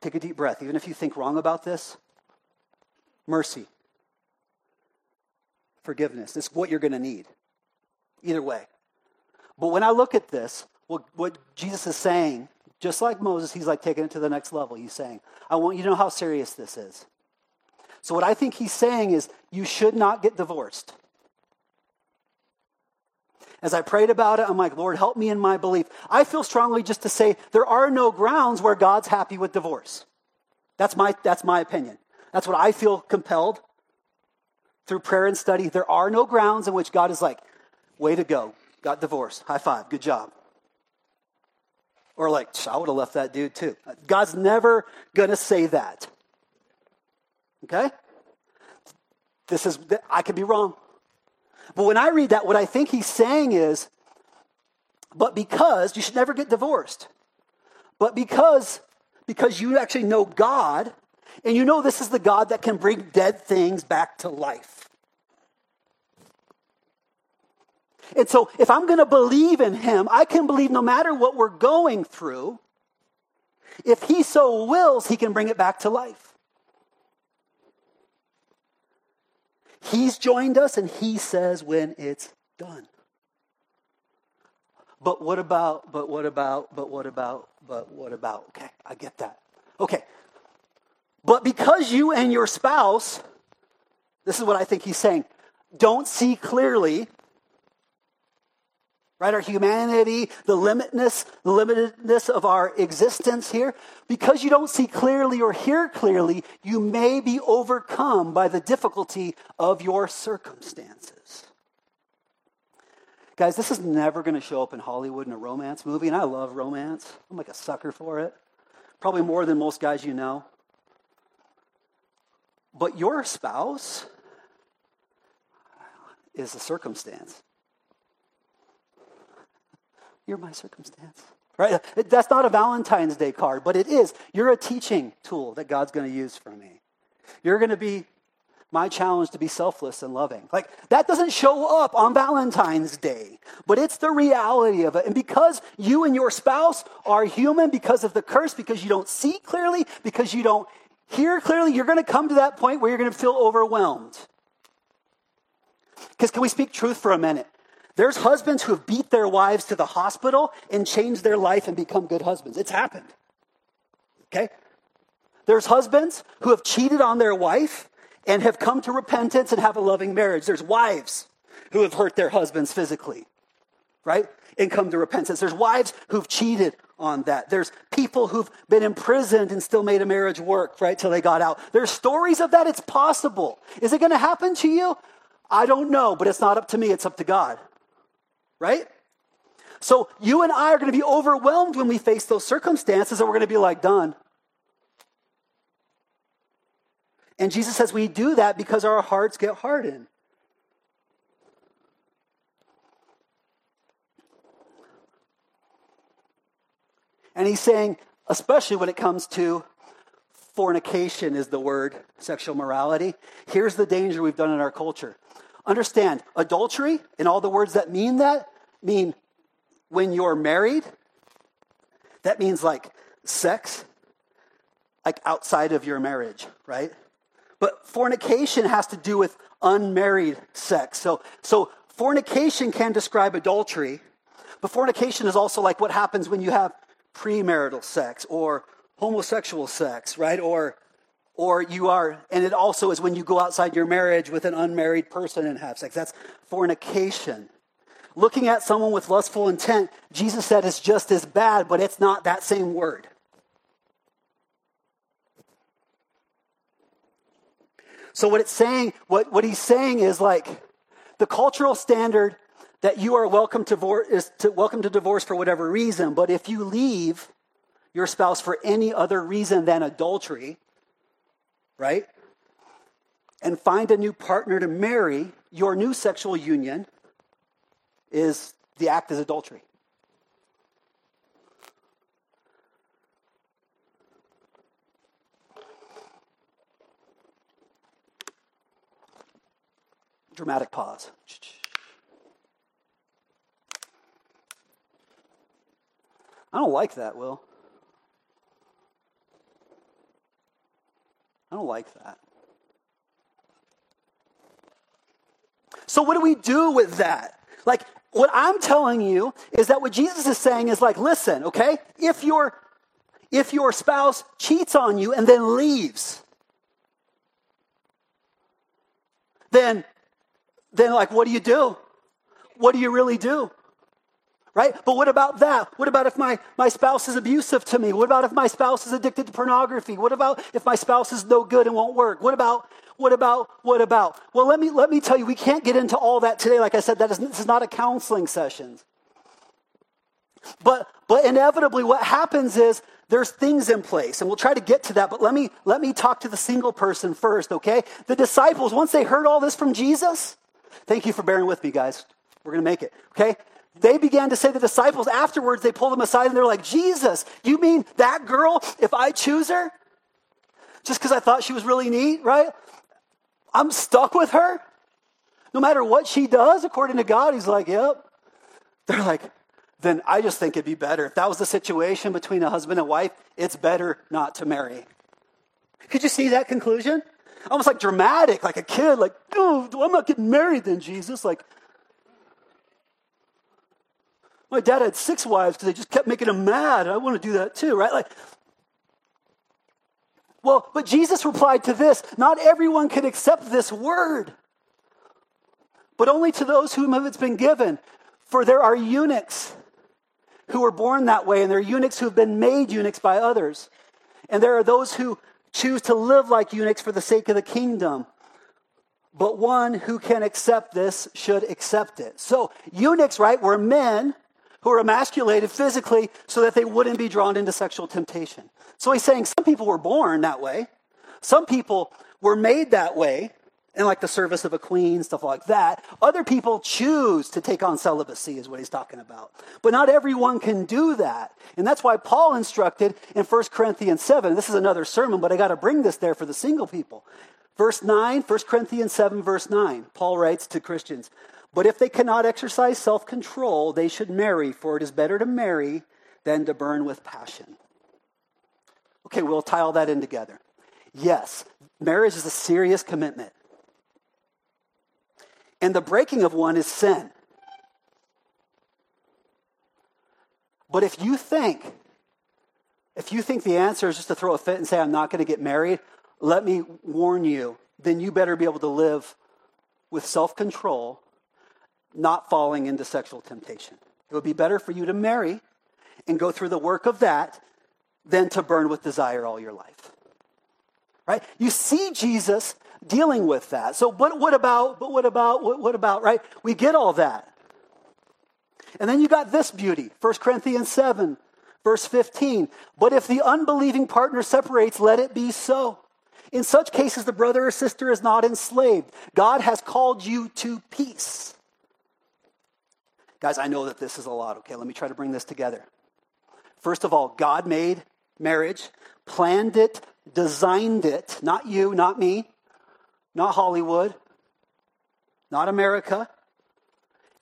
take a deep breath. Even if you think wrong about this, mercy, forgiveness. This is what you're going to need. Either way. But when I look at this, what, what Jesus is saying just like Moses, he's like taking it to the next level. He's saying, I want you to know how serious this is. So, what I think he's saying is, you should not get divorced. As I prayed about it, I'm like, Lord, help me in my belief. I feel strongly just to say there are no grounds where God's happy with divorce. That's my, that's my opinion. That's what I feel compelled through prayer and study. There are no grounds in which God is like, way to go, got divorced, high five, good job. Or like, I would have left that dude too. God's never going to say that. Okay? This is, I could be wrong. But when I read that, what I think he's saying is, but because, you should never get divorced. But because, because you actually know God, and you know this is the God that can bring dead things back to life. And so, if I'm going to believe in him, I can believe no matter what we're going through, if he so wills, he can bring it back to life. He's joined us and he says when it's done. But what about, but what about, but what about, but what about? Okay, I get that. Okay. But because you and your spouse, this is what I think he's saying, don't see clearly right? Our humanity, the limitness, the limitedness of our existence here. Because you don't see clearly or hear clearly, you may be overcome by the difficulty of your circumstances. Guys, this is never going to show up in Hollywood in a romance movie, and I love romance. I'm like a sucker for it. Probably more than most guys you know. But your spouse is a circumstance. You're my circumstance. Right? That's not a Valentine's Day card, but it is. You're a teaching tool that God's going to use for me. You're going to be my challenge to be selfless and loving. Like, that doesn't show up on Valentine's Day, but it's the reality of it. And because you and your spouse are human, because of the curse, because you don't see clearly, because you don't hear clearly, you're going to come to that point where you're going to feel overwhelmed. Because can we speak truth for a minute? There's husbands who have beat their wives to the hospital and changed their life and become good husbands. It's happened. Okay? There's husbands who have cheated on their wife and have come to repentance and have a loving marriage. There's wives who have hurt their husbands physically, right? And come to repentance. There's wives who've cheated on that. There's people who've been imprisoned and still made a marriage work, right, till they got out. There's stories of that. It's possible. Is it going to happen to you? I don't know, but it's not up to me. It's up to God right? So you and I are going to be overwhelmed when we face those circumstances, and we're going to be like, done. And Jesus says we do that because our hearts get hardened. And he's saying, especially when it comes to fornication, is the word sexual morality. Here's the danger we've done in our culture. Understand, adultery and all the words that mean that mean when you're married. That means like sex, like outside of your marriage, right? But fornication has to do with unmarried sex. So, so fornication can describe adultery, but fornication is also like what happens when you have premarital sex or homosexual sex, right? Or or you are, and it also is when you go outside your marriage with an unmarried person and have sex. That's fornication. Looking at someone with lustful intent, Jesus said is just as bad, but it's not that same word. So what it's saying, what, what he's saying is like the cultural standard that you are welcome to, is to welcome to divorce for whatever reason, but if you leave your spouse for any other reason than adultery, right? And find a new partner to marry, your new sexual union is the act is adultery. Dramatic pause. I don't like that, Will. I don't like that. So, what do we do with that? Like, what I'm telling you is that what Jesus is saying is like, listen, okay, if your if your spouse cheats on you and then leaves, then then like what do you do? What do you really do? Right? But what about that? What about if my, my spouse is abusive to me? What about if my spouse is addicted to pornography? What about if my spouse is no good and won't work? What about, what about, what about? Well, let me, let me tell you, we can't get into all that today. Like I said, that is, this is not a counseling session. But, but inevitably what happens is there's things in place and we'll try to get to that but let me let me talk to the single person first okay the disciples once they heard all this from jesus thank you for bearing with me guys we're going to make it okay they began to say the disciples afterwards, they pulled them aside and they're like, Jesus, you mean that girl, if I choose her? Just because I thought she was really neat, right? I'm stuck with her? No matter what she does, according to God, he's like, yep. They're like, then I just think it'd be better. If that was the situation between a husband and wife, it's better not to marry. Could you see that conclusion? Almost like dramatic, like a kid, like, oh, I'm not getting married then, Jesus. Like, my dad had six wives because they just kept making him mad. I want to do that too, right? Like, well, but Jesus replied to this Not everyone can accept this word, but only to those whom it's been given. For there are eunuchs who were born that way, and there are eunuchs who have been made eunuchs by others. And there are those who choose to live like eunuchs for the sake of the kingdom. But one who can accept this should accept it. So, eunuchs, right, were men who are emasculated physically so that they wouldn't be drawn into sexual temptation. So he's saying some people were born that way, some people were made that way, and like the service of a queen, stuff like that. Other people choose to take on celibacy, is what he's talking about. But not everyone can do that. And that's why Paul instructed in 1 Corinthians 7. This is another sermon, but I got to bring this there for the single people. Verse 9, 1 Corinthians 7, verse 9, Paul writes to Christians But if they cannot exercise self control, they should marry, for it is better to marry than to burn with passion. Okay, we'll tie all that in together. Yes, marriage is a serious commitment. And the breaking of one is sin. But if you think, if you think the answer is just to throw a fit and say, I'm not going to get married, let me warn you, then you better be able to live with self control, not falling into sexual temptation. It would be better for you to marry and go through the work of that than to burn with desire all your life. Right? You see Jesus dealing with that. So, but what about, but what about, what, what about, right? We get all that. And then you got this beauty 1 Corinthians 7, verse 15. But if the unbelieving partner separates, let it be so. In such cases, the brother or sister is not enslaved. God has called you to peace. Guys, I know that this is a lot, okay? Let me try to bring this together. First of all, God made marriage, planned it, designed it, not you, not me not Hollywood, not America.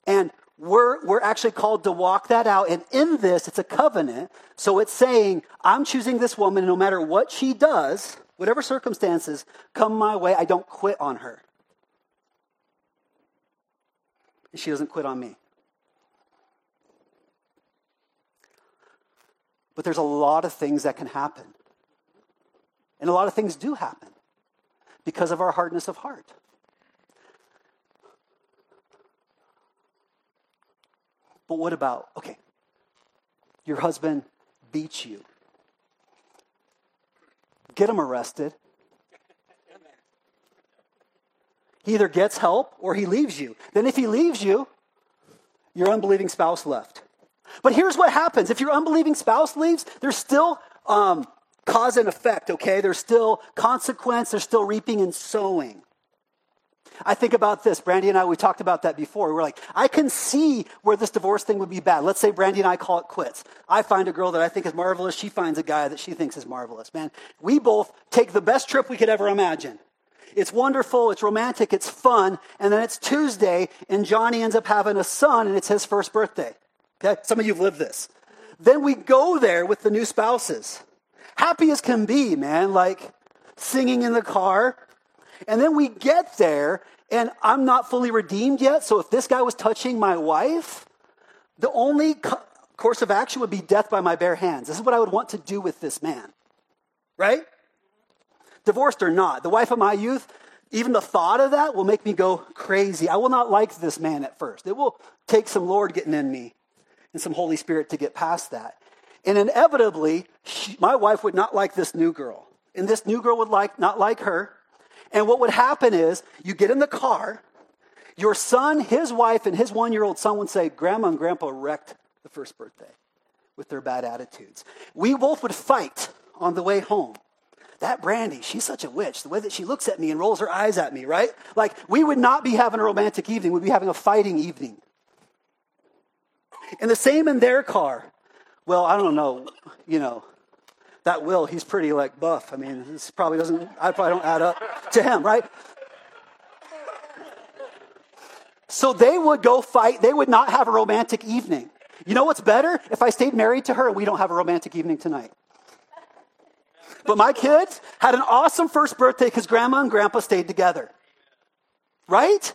And we're, we're actually called to walk that out. And in this, it's a covenant. So it's saying, I'm choosing this woman, no matter what she does, whatever circumstances come my way, I don't quit on her. And she doesn't quit on me. But there's a lot of things that can happen. And a lot of things do happen because of our hardness of heart. But what about, okay, your husband beats you. Get him arrested. He either gets help or he leaves you. Then, if he leaves you, your unbelieving spouse left. But here's what happens if your unbelieving spouse leaves, there's still um, cause and effect, okay? There's still consequence, there's still reaping and sowing. I think about this. Brandy and I, we talked about that before. We're like, I can see where this divorce thing would be bad. Let's say Brandy and I call it quits. I find a girl that I think is marvelous. She finds a guy that she thinks is marvelous. Man, we both take the best trip we could ever imagine. It's wonderful, it's romantic, it's fun, and then it's Tuesday, and Johnny ends up having a son, and it's his first birthday. Okay? Some of you have lived this. Then we go there with the new spouses happy as can be, man, like singing in the car. And then we get there, and I'm not fully redeemed yet. So if this guy was touching my wife, the only co- course of action would be death by my bare hands. This is what I would want to do with this man, right? Divorced or not, the wife of my youth, even the thought of that will make me go crazy. I will not like this man at first. It will take some Lord getting in me and some Holy Spirit to get past that. And inevitably, she, my wife would not like this new girl. And this new girl would like, not like her. And what would happen is you get in the car, your son, his wife, and his one year old son would say, Grandma and Grandpa wrecked the first birthday with their bad attitudes. We both would fight on the way home. That Brandy, she's such a witch. The way that she looks at me and rolls her eyes at me, right? Like, we would not be having a romantic evening, we'd be having a fighting evening. And the same in their car. Well, I don't know, you know, that Will, he's pretty like buff. I mean, this probably doesn't, I probably don't add up to him, right? So they would go fight. They would not have a romantic evening. You know what's better? If I stayed married to her and we don't have a romantic evening tonight. But my kids had an awesome first birthday because grandma and grandpa stayed together. Right?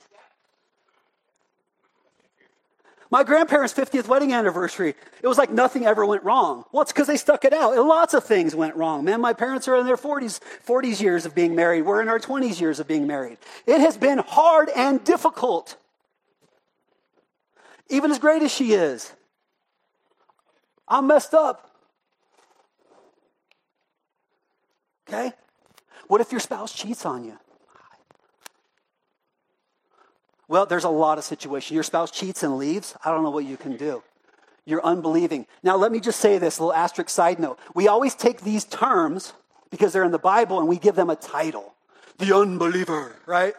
My grandparents' 50th wedding anniversary, it was like nothing ever went wrong. Well, it's because they stuck it out. Lots of things went wrong. Man, my parents are in their 40s, 40s years of being married. We're in our 20s years of being married. It has been hard and difficult. Even as great as she is. I'm messed up. Okay? What if your spouse cheats on you? Well, there's a lot of situations. Your spouse cheats and leaves. I don't know what you can do. You're unbelieving. Now, let me just say this little asterisk side note. We always take these terms because they're in the Bible and we give them a title. The unbeliever, right?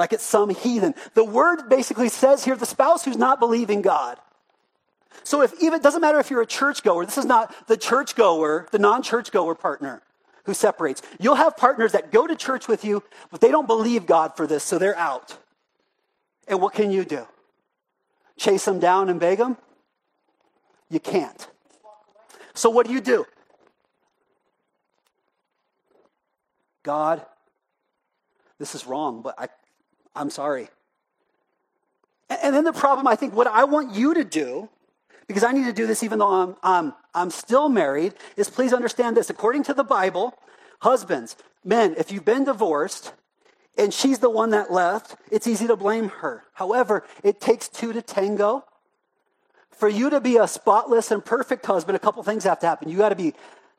like it's some heathen. The word basically says here the spouse who's not believing God. So if even, it doesn't matter if you're a churchgoer, this is not the churchgoer, the non churchgoer partner who separates. You'll have partners that go to church with you, but they don't believe God for this, so they're out. And what can you do? Chase them down and beg them? You can't. So what do you do? God, this is wrong, but I, I'm sorry. And then the problem, I think, what I want you to do, because I need to do this even though I'm, I'm, I'm still married, is please understand this. According to the Bible, husbands, men, if you've been divorced and she's the one that left, it's easy to blame her. However, it takes two to tango. For you to be a spotless and perfect husband, a couple things have to happen. You got to be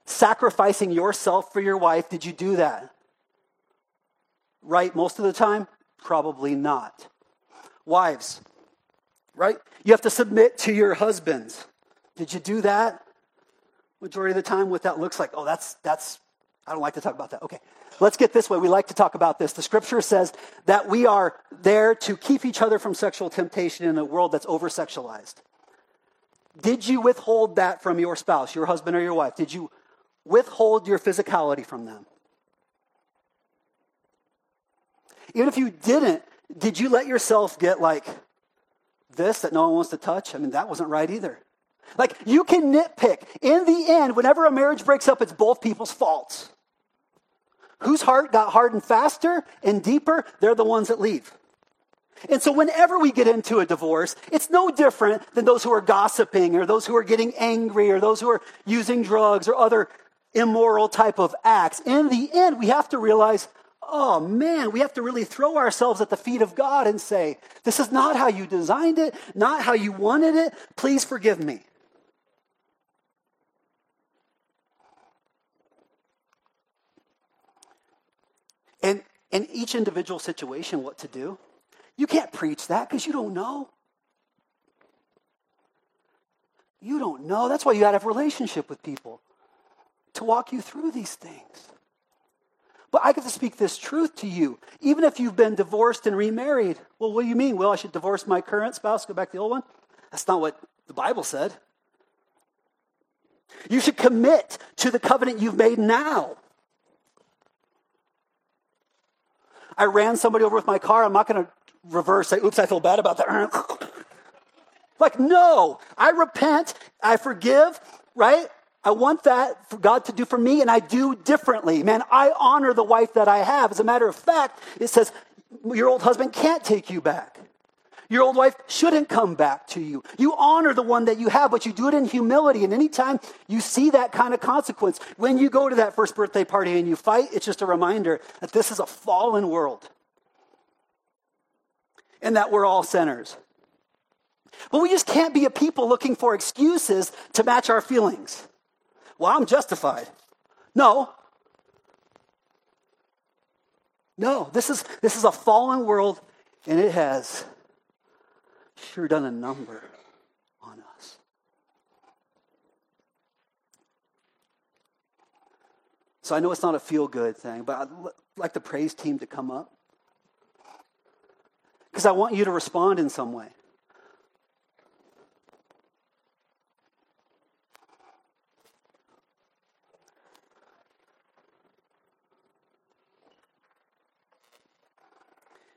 sacrificing yourself for your wife. Did you do that? Right most of the time? Probably not. Wives, right? You have to submit to your husbands. Did you do that? Majority of the time, what that looks like. Oh, that's, that's, I don't like to talk about that. Okay. Let's get this way. We like to talk about this. The scripture says that we are there to keep each other from sexual temptation in a world that's over sexualized. Did you withhold that from your spouse, your husband or your wife? Did you withhold your physicality from them? Even if you didn't, did you let yourself get like this that no one wants to touch? I mean, that wasn't right either. Like, you can nitpick. In the end, whenever a marriage breaks up, it's both people's faults. Whose heart got hardened faster and deeper? They're the ones that leave. And so, whenever we get into a divorce, it's no different than those who are gossiping or those who are getting angry or those who are using drugs or other immoral type of acts. In the end, we have to realize oh man, we have to really throw ourselves at the feet of God and say, This is not how you designed it, not how you wanted it. Please forgive me. And in each individual situation, what to do, you can't preach that because you don't know. You don't know. That's why you got to have a relationship with people to walk you through these things. But I get to speak this truth to you. Even if you've been divorced and remarried, well, what do you mean? Well, I should divorce my current spouse, go back to the old one? That's not what the Bible said. You should commit to the covenant you've made now. I ran somebody over with my car. I'm not going to reverse, say, oops, I feel bad about that. like, no, I repent, I forgive, right? I want that for God to do for me, and I do differently. Man, I honor the wife that I have. As a matter of fact, it says your old husband can't take you back. Your old wife shouldn't come back to you. You honor the one that you have, but you do it in humility. And anytime you see that kind of consequence, when you go to that first birthday party and you fight, it's just a reminder that this is a fallen world and that we're all sinners. But we just can't be a people looking for excuses to match our feelings. Well, I'm justified. No. No, this is, this is a fallen world, and it has sure done a number on us. So I know it's not a feel good thing, but I'd like the praise team to come up. Because I want you to respond in some way.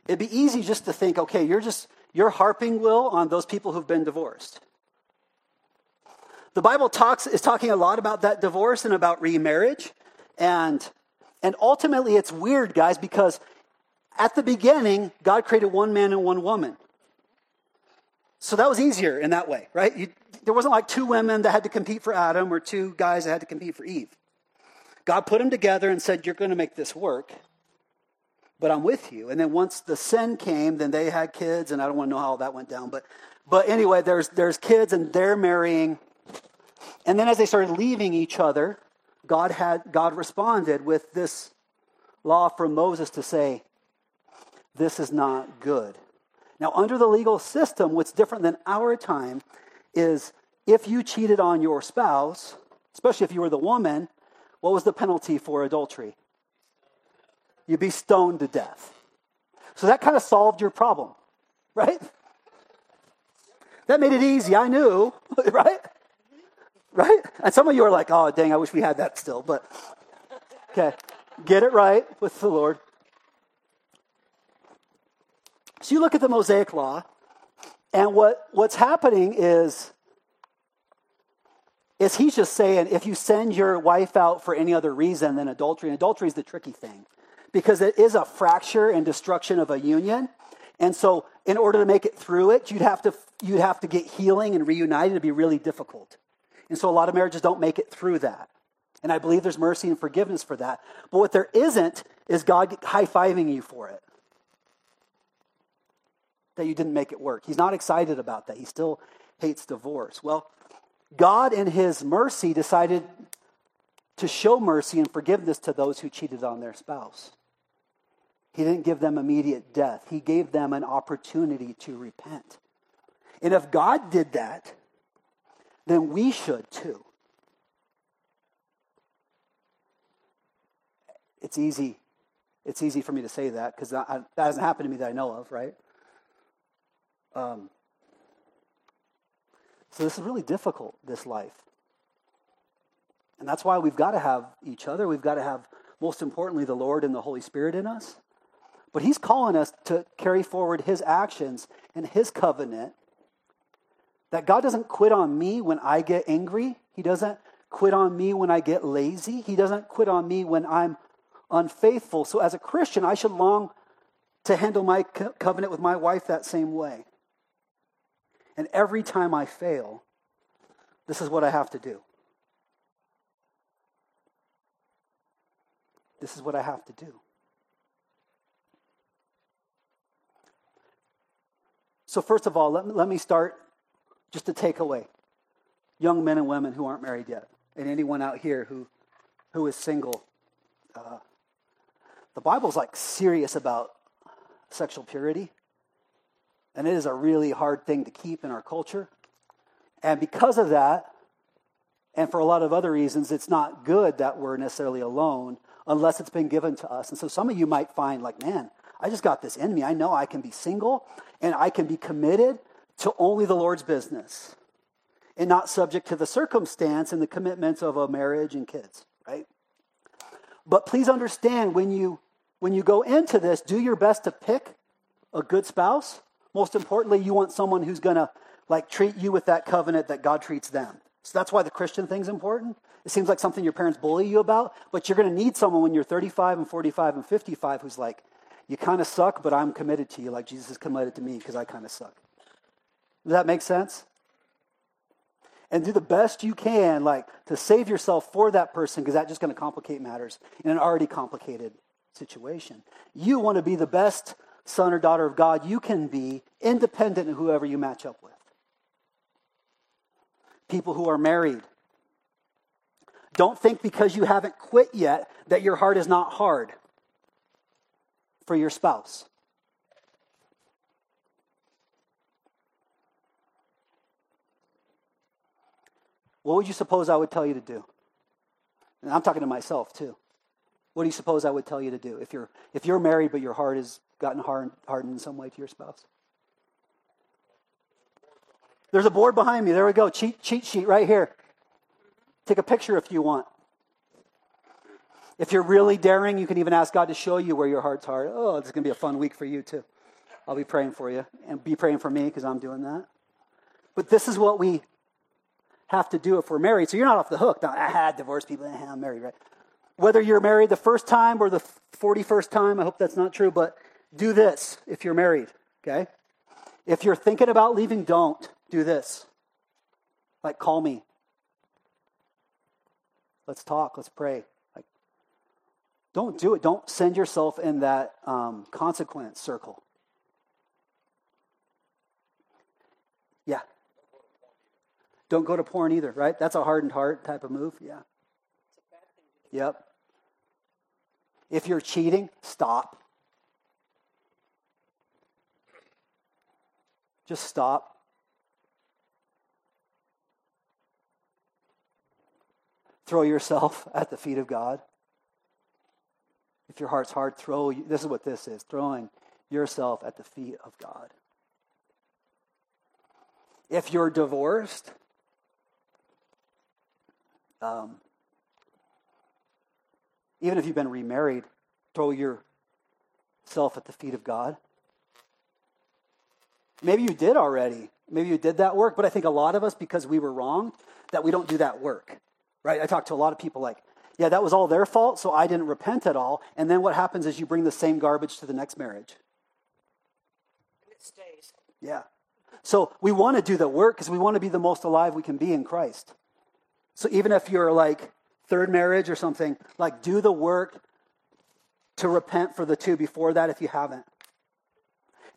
It'd be easy just to think, okay, you're just you're harping, Will, on those people who've been divorced. The Bible talks is talking a lot about that divorce and about remarriage. And and ultimately it's weird, guys, because at the beginning, God created one man and one woman. So that was easier in that way, right? You, there wasn't like two women that had to compete for Adam or two guys that had to compete for Eve. God put them together and said, You're going to make this work but I'm with you. And then once the sin came, then they had kids, and I don't want to know how that went down. But, but anyway, there's, there's kids, and they're marrying. And then as they started leaving each other, God, had, God responded with this law from Moses to say, this is not good. Now, under the legal system, what's different than our time is if you cheated on your spouse, especially if you were the woman, what was the penalty for adultery? You'd be stoned to death. So that kind of solved your problem, right? That made it easy. I knew, right? Right? And some of you are like, oh, dang, I wish we had that still. But, okay, get it right with the Lord. So you look at the Mosaic Law, and what, what's happening is, is he's just saying if you send your wife out for any other reason than adultery, and adultery is the tricky thing because it is a fracture and destruction of a union. And so, in order to make it through it, you'd have to, you'd have to get healing and reunited. It'd be really difficult. And so, a lot of marriages don't make it through that. And I believe there's mercy and forgiveness for that. But what there isn't is God high fiving you for it. That you didn't make it work. He's not excited about that. He still hates divorce. Well, God, in His mercy, decided to show mercy and forgiveness to those who cheated on their spouse. He didn't give them immediate death, He gave them an opportunity to repent. And if God did that, then we should too. It's easy. It's easy for me to say that because that hasn't happened to me that I know of, right? Um, so this is really difficult, this life. And that's why we've got to have each other. We've got to have, most importantly, the Lord and the Holy Spirit in us. But he's calling us to carry forward his actions and his covenant. That God doesn't quit on me when I get angry. He doesn't quit on me when I get lazy. He doesn't quit on me when I'm unfaithful. So, as a Christian, I should long to handle my co- covenant with my wife that same way. And every time I fail, this is what I have to do. This is what I have to do. So, first of all, let me, let me start just to take away young men and women who aren't married yet, and anyone out here who, who is single. Uh, the Bible's like serious about sexual purity, and it is a really hard thing to keep in our culture. And because of that, and for a lot of other reasons, it's not good that we're necessarily alone unless it's been given to us. And so some of you might find, like, man, I just got this in me. I know I can be single and I can be committed to only the Lord's business and not subject to the circumstance and the commitments of a marriage and kids, right? But please understand when you when you go into this, do your best to pick a good spouse. Most importantly, you want someone who's going to like treat you with that covenant that God treats them. So that's why the Christian thing's important. It seems like something your parents bully you about, but you're going to need someone when you're 35 and 45 and 55 who's like, you kind of suck, but I'm committed to you like Jesus is committed to me because I kind of suck. Does that make sense? And do the best you can, like, to save yourself for that person because that's just going to complicate matters in an already complicated situation. You want to be the best son or daughter of God you can be, independent of whoever you match up with. People who are married. Don't think because you haven't quit yet that your heart is not hard for your spouse. What would you suppose I would tell you to do? And I'm talking to myself too. What do you suppose I would tell you to do if you're if you're married but your heart has gotten hard, hardened in some way to your spouse? There's a board behind me. There we go. Cheat cheat sheet right here. Take a picture if you want. If you're really daring, you can even ask God to show you where your heart's hard. Oh, it's going to be a fun week for you, too. I'll be praying for you and be praying for me because I'm doing that. But this is what we have to do if we're married. So you're not off the hook. Now, I had divorced people. I'm married, right? Whether you're married the first time or the 41st time, I hope that's not true, but do this if you're married, okay? If you're thinking about leaving, don't do this. Like, call me. Let's talk. Let's pray. Don't do it. Don't send yourself in that um, consequence circle. Yeah. Don't go to porn either, right? That's a hardened heart type of move. Yeah. Yep. If you're cheating, stop. Just stop. Throw yourself at the feet of God. If your heart's hard, throw, this is what this is throwing yourself at the feet of God. If you're divorced, um, even if you've been remarried, throw yourself at the feet of God. Maybe you did already. Maybe you did that work, but I think a lot of us, because we were wrong, that we don't do that work. Right? I talk to a lot of people like, yeah, that was all their fault, so I didn't repent at all. And then what happens is you bring the same garbage to the next marriage. And it stays. Yeah. So we want to do the work because we want to be the most alive we can be in Christ. So even if you're like third marriage or something, like do the work to repent for the two before that if you haven't.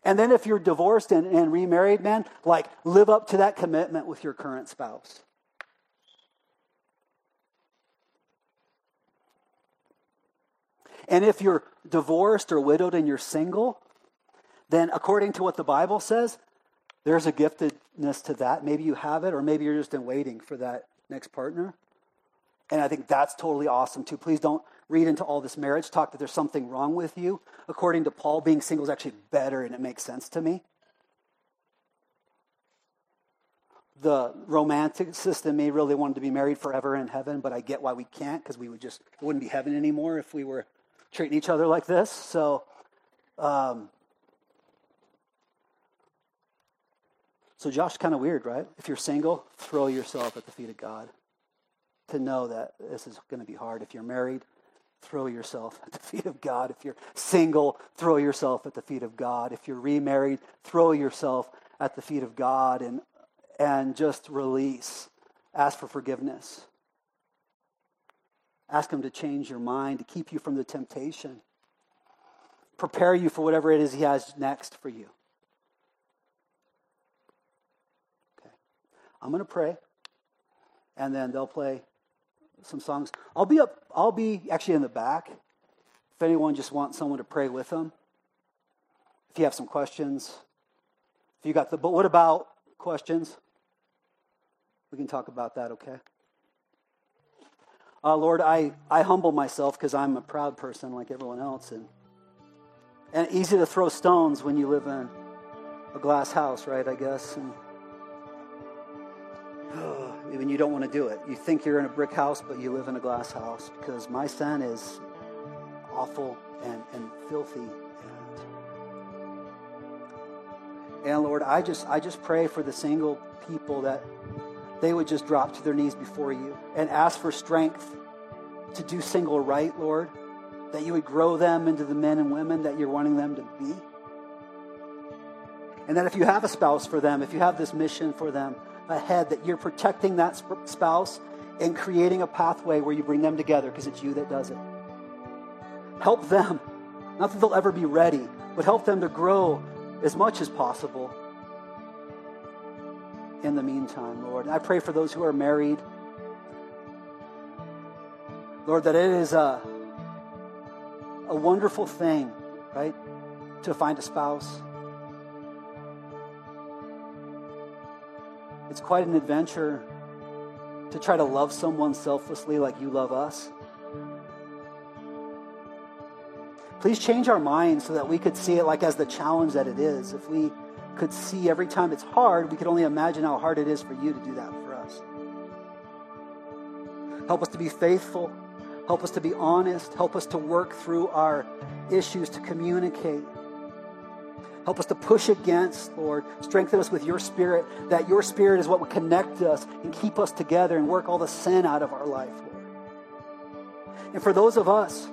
And then if you're divorced and, and remarried, man, like live up to that commitment with your current spouse. And if you're divorced or widowed and you're single, then according to what the Bible says, there's a giftedness to that. Maybe you have it, or maybe you're just in waiting for that next partner. And I think that's totally awesome too. Please don't read into all this marriage talk that there's something wrong with you. According to Paul, being single is actually better and it makes sense to me. The romanticist in me really wanted to be married forever in heaven, but I get why we can't because we would just, it wouldn't be heaven anymore if we were treating each other like this. So, um, so Josh, kind of weird, right? If you're single, throw yourself at the feet of God to know that this is going to be hard. If you're married, throw yourself at the feet of God. If you're single, throw yourself at the feet of God. If you're remarried, throw yourself at the feet of God and, and just release. Ask for forgiveness. Ask Him to change your mind, to keep you from the temptation, prepare you for whatever it is He has next for you. Okay. I'm going to pray, and then they'll play some songs. I'll be up, I'll be actually in the back if anyone just wants someone to pray with them. If you have some questions, if you got the, but what about questions? We can talk about that, okay? Uh, Lord, I, I humble myself because I'm a proud person like everyone else. And, and easy to throw stones when you live in a glass house, right? I guess. And, even you don't want to do it. You think you're in a brick house, but you live in a glass house because my sin is awful and, and filthy. And, and Lord, I just I just pray for the single people that they would just drop to their knees before you and ask for strength to do single right, Lord. That you would grow them into the men and women that you're wanting them to be. And that if you have a spouse for them, if you have this mission for them, ahead, that you're protecting that spouse and creating a pathway where you bring them together because it's you that does it. Help them. Not that they'll ever be ready, but help them to grow as much as possible in the meantime, Lord. I pray for those who are married. Lord, that it is a, a wonderful thing, right, to find a spouse It's quite an adventure to try to love someone selflessly like you love us. Please change our minds so that we could see it like as the challenge that it is. If we could see every time it's hard, we could only imagine how hard it is for you to do that for us. Help us to be faithful. Help us to be honest. Help us to work through our issues to communicate. Help us to push against, Lord. Strengthen us with your spirit, that your spirit is what would connect us and keep us together and work all the sin out of our life, Lord. And for those of us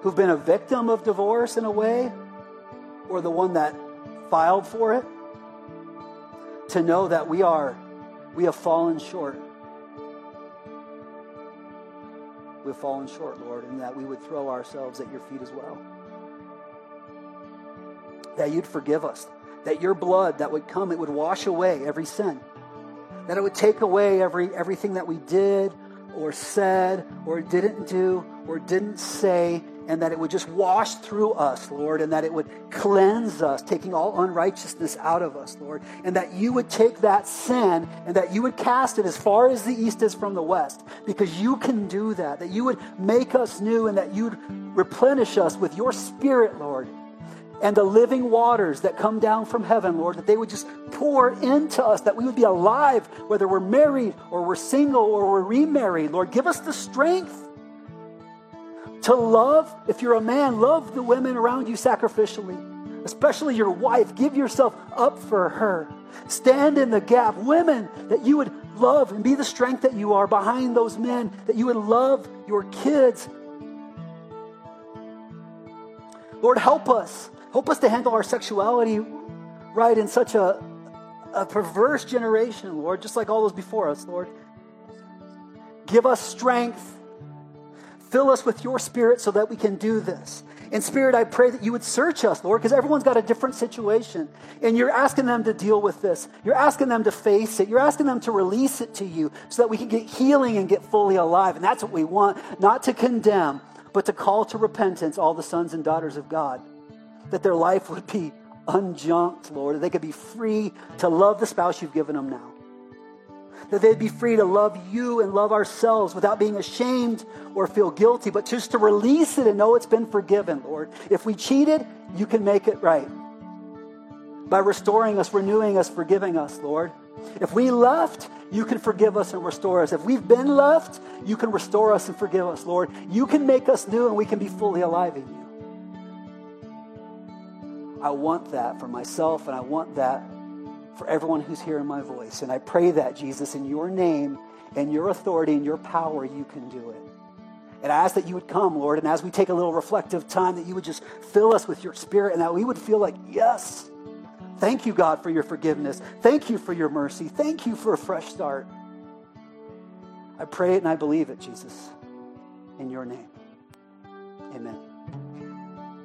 who've been a victim of divorce in a way, or the one that filed for it, to know that we are, we have fallen short. We've fallen short, Lord, and that we would throw ourselves at your feet as well that you'd forgive us, that your blood that would come, it would wash away every sin, that it would take away every, everything that we did or said or didn't do or didn't say, and that it would just wash through us, Lord, and that it would cleanse us, taking all unrighteousness out of us, Lord, and that you would take that sin and that you would cast it as far as the east is from the west, because you can do that, that you would make us new and that you'd replenish us with your spirit, Lord and the living waters that come down from heaven, Lord, that they would just pour into us, that we would be alive, whether we're married or we're single or we're remarried. Lord, give us the strength to love. If you're a man, love the women around you sacrificially, especially your wife. Give yourself up for her. Stand in the gap. Women, that you would love and be the strength that you are behind those men, that you would love your kids. Lord, help us Help us to handle our sexuality right in such a, a perverse generation, Lord, just like all those before us, Lord. Give us strength. Fill us with your spirit so that we can do this. In spirit, I pray that you would search us, Lord, because everyone's got a different situation. And you're asking them to deal with this. You're asking them to face it. You're asking them to release it to you so that we can get healing and get fully alive. And that's what we want, not to condemn, but to call to repentance all the sons and daughters of God that their life would be unjunked, Lord, that they could be free to love the spouse you've given them now. That they'd be free to love you and love ourselves without being ashamed or feel guilty, but just to release it and know it's been forgiven, Lord. If we cheated, you can make it right. By restoring us, renewing us, forgiving us, Lord. If we left, you can forgive us and restore us. If we've been left, you can restore us and forgive us, Lord. You can make us new and we can be fully alive in you. I want that for myself, and I want that for everyone who's hearing my voice. And I pray that, Jesus, in your name and your authority and your power, you can do it. And I ask that you would come, Lord, and as we take a little reflective time, that you would just fill us with your spirit and that we would feel like, yes, thank you, God, for your forgiveness. Thank you for your mercy. Thank you for a fresh start. I pray it and I believe it, Jesus, in your name. Amen.